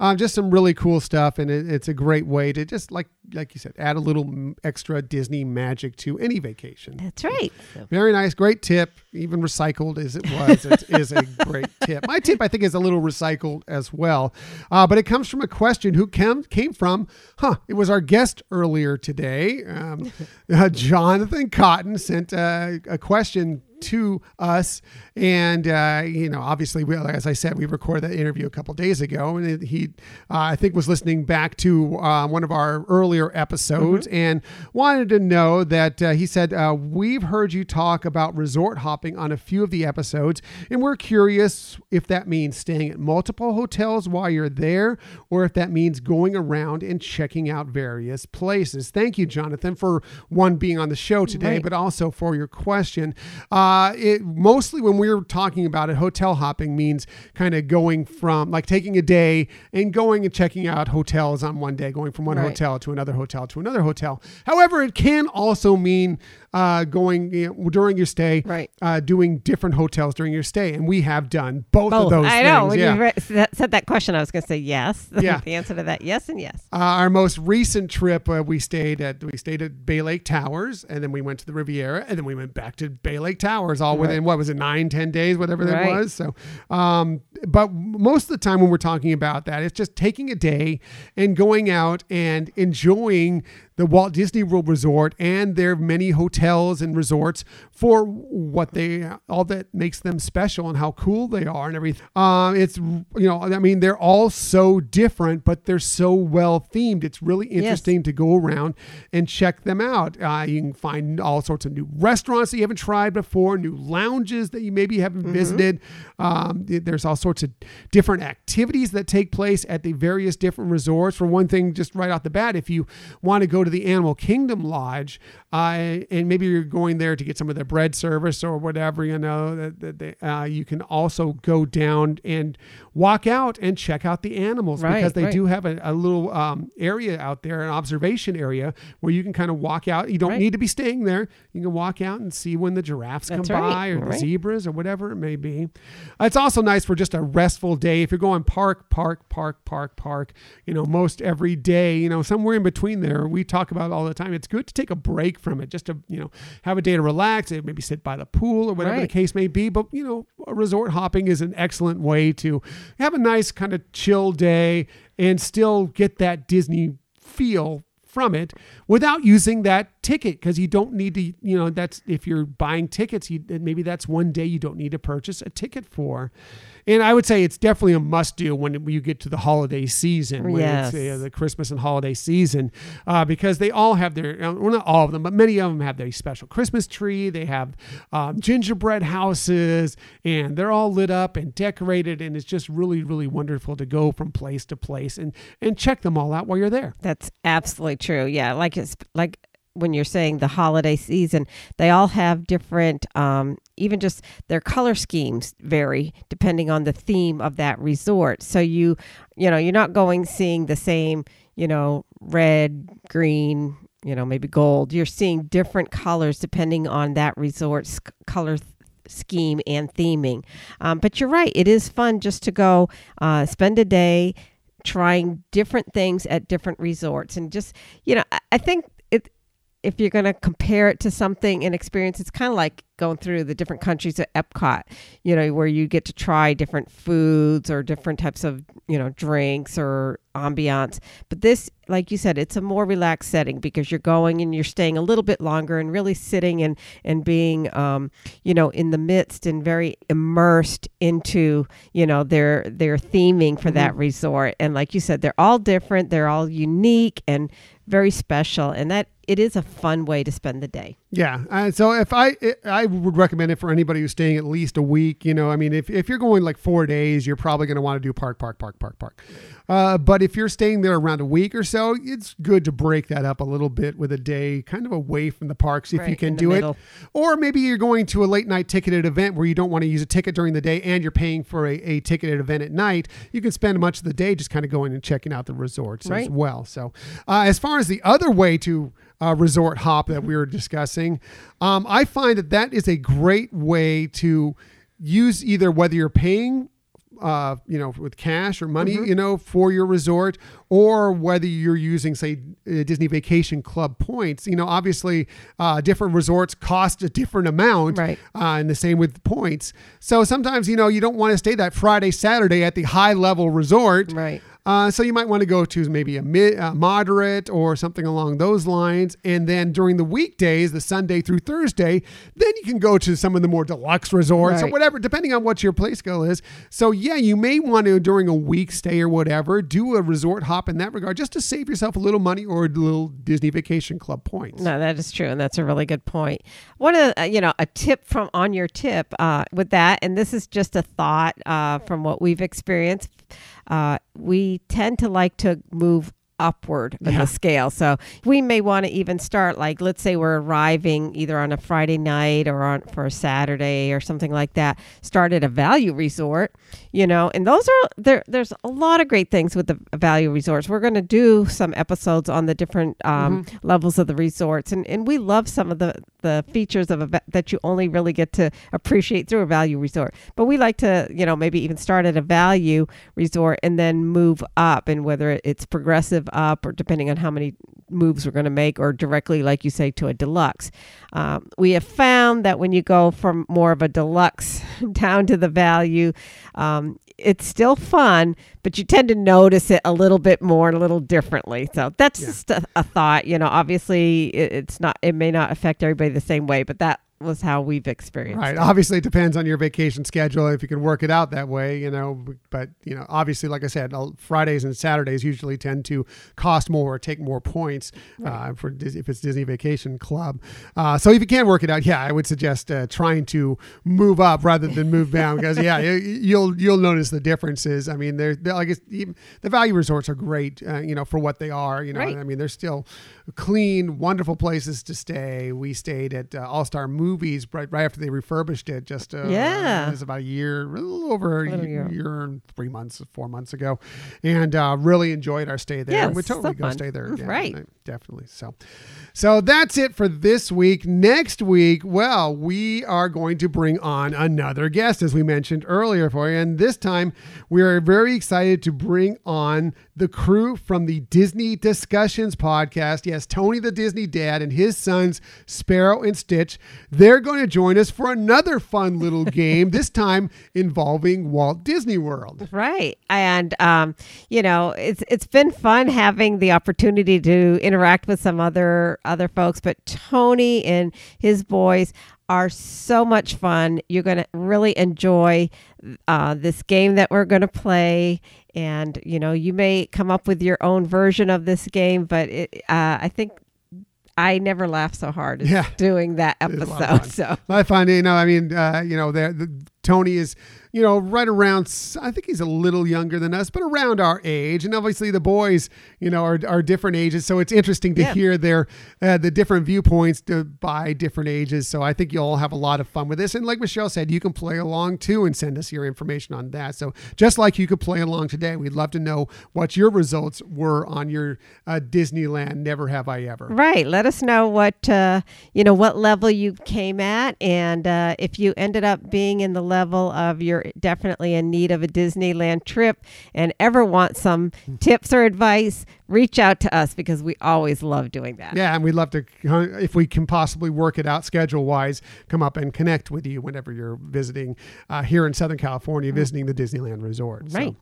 um, just some really cool stuff, and it, it's a great way to just like like you said, add a little extra Disney magic to any vacation. That's right. Very nice, great tip. Even recycled as it was, it is a great [laughs] tip. My tip, I think, is a little recycled as well, uh, but it comes from a question who came came from, huh? It was our guest earlier today, um, [laughs] uh, Jonathan Cotton sent uh, a question to us and uh, you know obviously we, as i said we recorded that interview a couple days ago and it, he uh, i think was listening back to uh, one of our earlier episodes and wanted to know that uh, he said uh, we've heard you talk about resort hopping on a few of the episodes and we're curious if that means staying at multiple hotels while you're there or if that means going around and checking out various places thank you jonathan for one being on the show today Right. but also for your question. Uh, it mostly when we're talking about it, hotel hopping means kind of going from like taking a day and going and checking out hotels on one day, going from one Right. hotel to another hotel to another hotel. However, it can also mean uh, going you know, during your stay, Right. uh, doing different hotels during your stay, and we have done both, of those. I know. things, When yeah. you re- said said that question, I was going to say yes. [laughs] Yeah. the answer to that, yes and yes. Uh, our most recent trip, uh, we stayed at we stayed at Bay Lake Towers, and then we went to the Riviera, and then we went back to Bay Lake Towers, all within what was it, nine, ten days, whatever that was. So, um, but most of the time when we're talking about that, it's just taking a day and going out and enjoying the Walt Disney World Resort and their many hotels and resorts for what they all that makes them special and how cool they are and everything. Um, it's you know I mean they're all so different, but they're so well themed. It's really interesting to go around and check them out. Uh, you can find all sorts of new restaurants that you haven't tried before, new lounges that you maybe haven't visited. Um, there's all sorts sorts of different activities that take place at the various different resorts. For one thing, just right off the bat, if you want to go to the Animal Kingdom Lodge, uh, and maybe you're going there to get some of their bread service or whatever, you know, that, that they, uh, you can also go down and walk out and check out the animals Right, because they right. do have a, a little um, area out there, an observation area where you can kind of walk out. You don't Right. need to be staying there. You can walk out and see when the giraffes That's come by or the zebras or whatever it may be. It's also nice for just a restful day. If you're going park, park, park, park, park, you know, most every day, you know, somewhere in between there, we talk about it all the time. It's good to take a break from it, just to, you know, have a day to relax, eh, maybe sit by the pool or whatever the case may be. But, you know, resort hopping is an excellent way to have a nice kind of chill day and still get that Disney feel from it without using that ticket because you don't need to you know that's if you're buying tickets you maybe that's one day you don't need to purchase a ticket for and i would say it's definitely a must do when you get to the holiday season when it's uh, the christmas and holiday season uh, because they all have their uh, well not all of them but many of them have their special christmas tree. They have um, gingerbread houses and they're all lit up and decorated and it's just really really wonderful to go from place to place and and check them all out while you're there. That's absolutely true. Yeah, like it's like when you're saying the holiday season, they all have different, um, even just their color schemes vary depending on the theme of that resort. So you, you know, you're not going seeing the same, you know, red, green, you know, maybe gold. You're seeing different colors depending on that resort's color th- scheme and theming. Um, but you're right; it is fun just to go uh, spend a day trying different things at different resorts and just you know I, I think if you're going to compare it to something in experience it's kind of like going through the different countries at epcot you know where you get to try different foods or different types of you know drinks or ambiance. But this like you said it's a more relaxed setting because you're going and you're staying a little bit longer and really sitting and and being um, you know in the midst and very immersed into you know their their theming for that resort. And like you said they're all different they're all unique and very special. And that it is a fun way to spend the day Yeah. Uh, so if I I would recommend it for anybody who's staying at least a week. You know, I mean, if, if you're going like four days, you're probably going to want to do park, park, park, park, park. Uh, but if you're staying there around a week or so, it's good to break that up a little bit with a day kind of away from the parks if you can do it. Or maybe you're going to a late night ticketed event where you don't want to use a ticket during the day and you're paying for a, a ticketed event at night. You can spend much of the day just kind of going and checking out the resorts as well. So, uh, as far as the other way to uh, resort hop that we were discussing, um, I find that that is a great way to use either whether you're paying uh, you know, with cash or money, Mm-hmm. you know, for your resort, or whether you're using, say, uh, Disney Vacation Club points. You know, obviously, uh, different resorts cost a different amount, Right. Uh, and the same with points. So sometimes, you know, you don't want to stay that Friday, Saturday at the high level resort, Right. Uh, so you might want to go to maybe a mid, uh, moderate or something along those lines, and then during the weekdays, the Sunday through Thursday, then you can go to some of the more deluxe resorts or whatever, depending on what your play go is. So yeah, you may want to during a week stay or whatever do a resort hop in that regard, just to save yourself a little money or a little Disney Vacation Club points. No, that is true, and that's a really good point. One of uh, you know a tip from on your tip uh, with that, and this is just a thought uh, from what we've experienced. Uh, we tend to like to move upward in Yeah. the scale, so we may want to even start like let's say we're arriving either on a Friday night or on for a Saturday or something like that. Start at a value resort, you know, and those are there. There's a lot of great things with the value resorts. We're going to do some episodes on the different um, levels of the resorts, and, and we love some of the the features of a that you only really get to appreciate through a value resort. But we like to, you know, maybe even start at a value resort and then move up, and whether it's progressive up or depending on how many moves we're going to make, or directly, like you say, to a deluxe. Um, we have found that when you go from more of a deluxe [laughs] down to the value, um, it's still fun, but you tend to notice it a little bit more and a little differently. So that's just a, a thought. You know, obviously it, it's not, it may not affect everybody the same way, but that was how we've experienced. Right. it. Obviously, it depends on your vacation schedule if you can work it out that way, you know. But, you know, obviously, like I said, Fridays and Saturdays usually tend to cost more or take more points uh, for if it's Disney Vacation Club. Uh, so if you can work it out, yeah, I would suggest uh, trying to move up rather than move down because, yeah, you- you'll you'll notice the differences. I mean, they're, they're like even, the value resorts are great, uh, you know, for what they are. You know, Right. I mean, they're still clean, wonderful places to stay. We stayed at uh, All Star Movies right, right after they refurbished it. Just uh, Yeah. it was about a year, a little over a Little year, year. and three months, four months ago, and uh, really enjoyed our stay there. Yeah, and we it's so totally go stay there. Again. right. Definitely. So, so that's it for this week. Next week, well, we are going to bring on another guest, as we mentioned earlier for you. And this time, we are very excited to bring on the crew from the Disney Discussions podcast. Yes, Tony the Disney dad and his sons, Sparrow and Stitch. They're going to join us for another fun little [laughs] game, this time involving Walt Disney World. Right. And um, you know, it's it's been fun having the opportunity to interact with some other other folks, but Tony and his boys are so much fun. You're going to really enjoy uh, this game that we're going to play. And, you know, you may come up with your own version of this game, but it, uh, I think I never laughed so hard Yeah. doing that It a lot of episode. So, I find, you know, I mean, uh, you know, the Tony is, you know, right around. I think he's a little younger than us, but around our age. And obviously, the boys, you know, are, are different ages. So it's interesting to Yeah. hear their uh, the different viewpoints to, by different ages. So I think you'll all have a lot of fun with this. And like Michelle said, you can play along too and send us your information on that. So just like you could play along today, we'd love to know what your results were on your uh, Disneyland Never Have I Ever. Right. Let us know what uh, you know what level you came at, and uh, if you ended up being in the level of you're definitely in need of a Disneyland trip and ever want some tips or advice, reach out to us because we always love doing that. Yeah, and we'd love to, if we can possibly work it out schedule wise, come up and connect with you whenever you're visiting uh, here in Southern California, visiting the Disneyland Resort. Right. So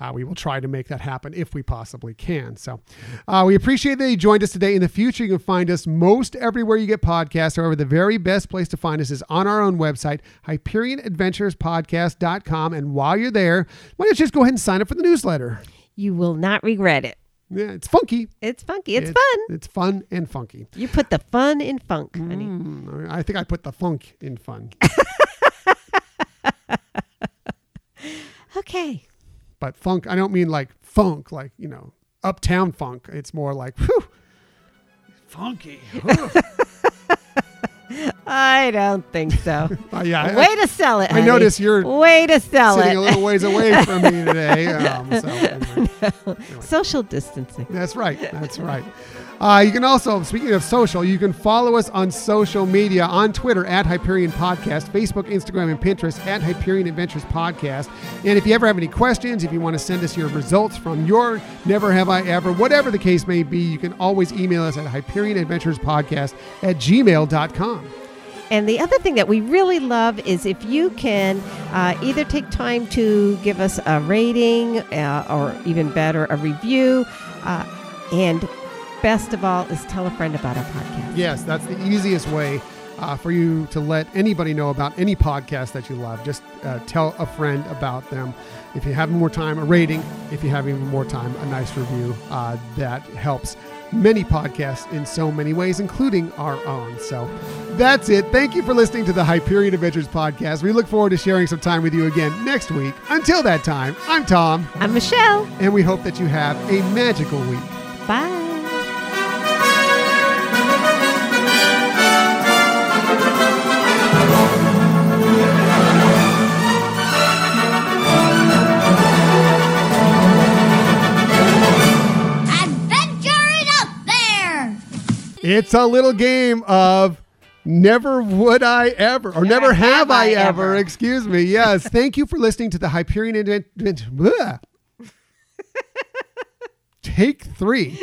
uh, we will try to make that happen if we possibly can. So uh, we appreciate that you joined us today. In the future, you can find us most everywhere you get podcasts. However, the very best place to find us is on our own website, HyperionAdventurespodcast.com. And while you're there, why don't you just go ahead and sign up for the newsletter? You will not regret it. Yeah, it's funky. It's funky. It's, It- fun. It's fun and funky. You put the fun in funk, honey. Mm, I think I put the funk in fun. [laughs] Okay. but funk, I don't mean like funk, like, you know, uptown funk. It's more like, whew, funky. [laughs] Whew. I don't think so. [laughs] Uh, yeah, I- Way to sell it. I honey. notice you're Way to sell sitting it. a little ways away [laughs] from me today. Um, so anyway, [laughs] Social distancing. that's right. That's right. Uh, you can also, speaking of social, you can follow us on social media on Twitter at Hyperion Podcast, Facebook, Instagram, and Pinterest at Hyperion Adventures Podcast. And if you ever have any questions, if you want to send us your results from your Never Have I Ever, whatever the case may be, you can always email us at Hyperion Adventures Podcast at gmail.com. And the other thing that we really love is if you can uh, either take time to give us a rating uh, or even better, a review. Uh, and best of all is tell a friend about our podcast. Yes, that's the easiest way uh, for you to let anybody know about any podcast that you love. Just uh, tell a friend about them. If you have more time, a rating. If you have even more time, a nice review. Uh, that helps many podcasts in so many ways, including our own. So that's it. Thank you for listening to the Hyperion Adventures podcast. We look forward to sharing some time with you again next week. Until that time, I'm Tom, I'm Michelle. and we hope that you have a magical week. Bye. It's a little game of never would I ever, or never, have, I, ever. Excuse me. Yes. Thank you for listening to the Hyperion. Bleh. Take three.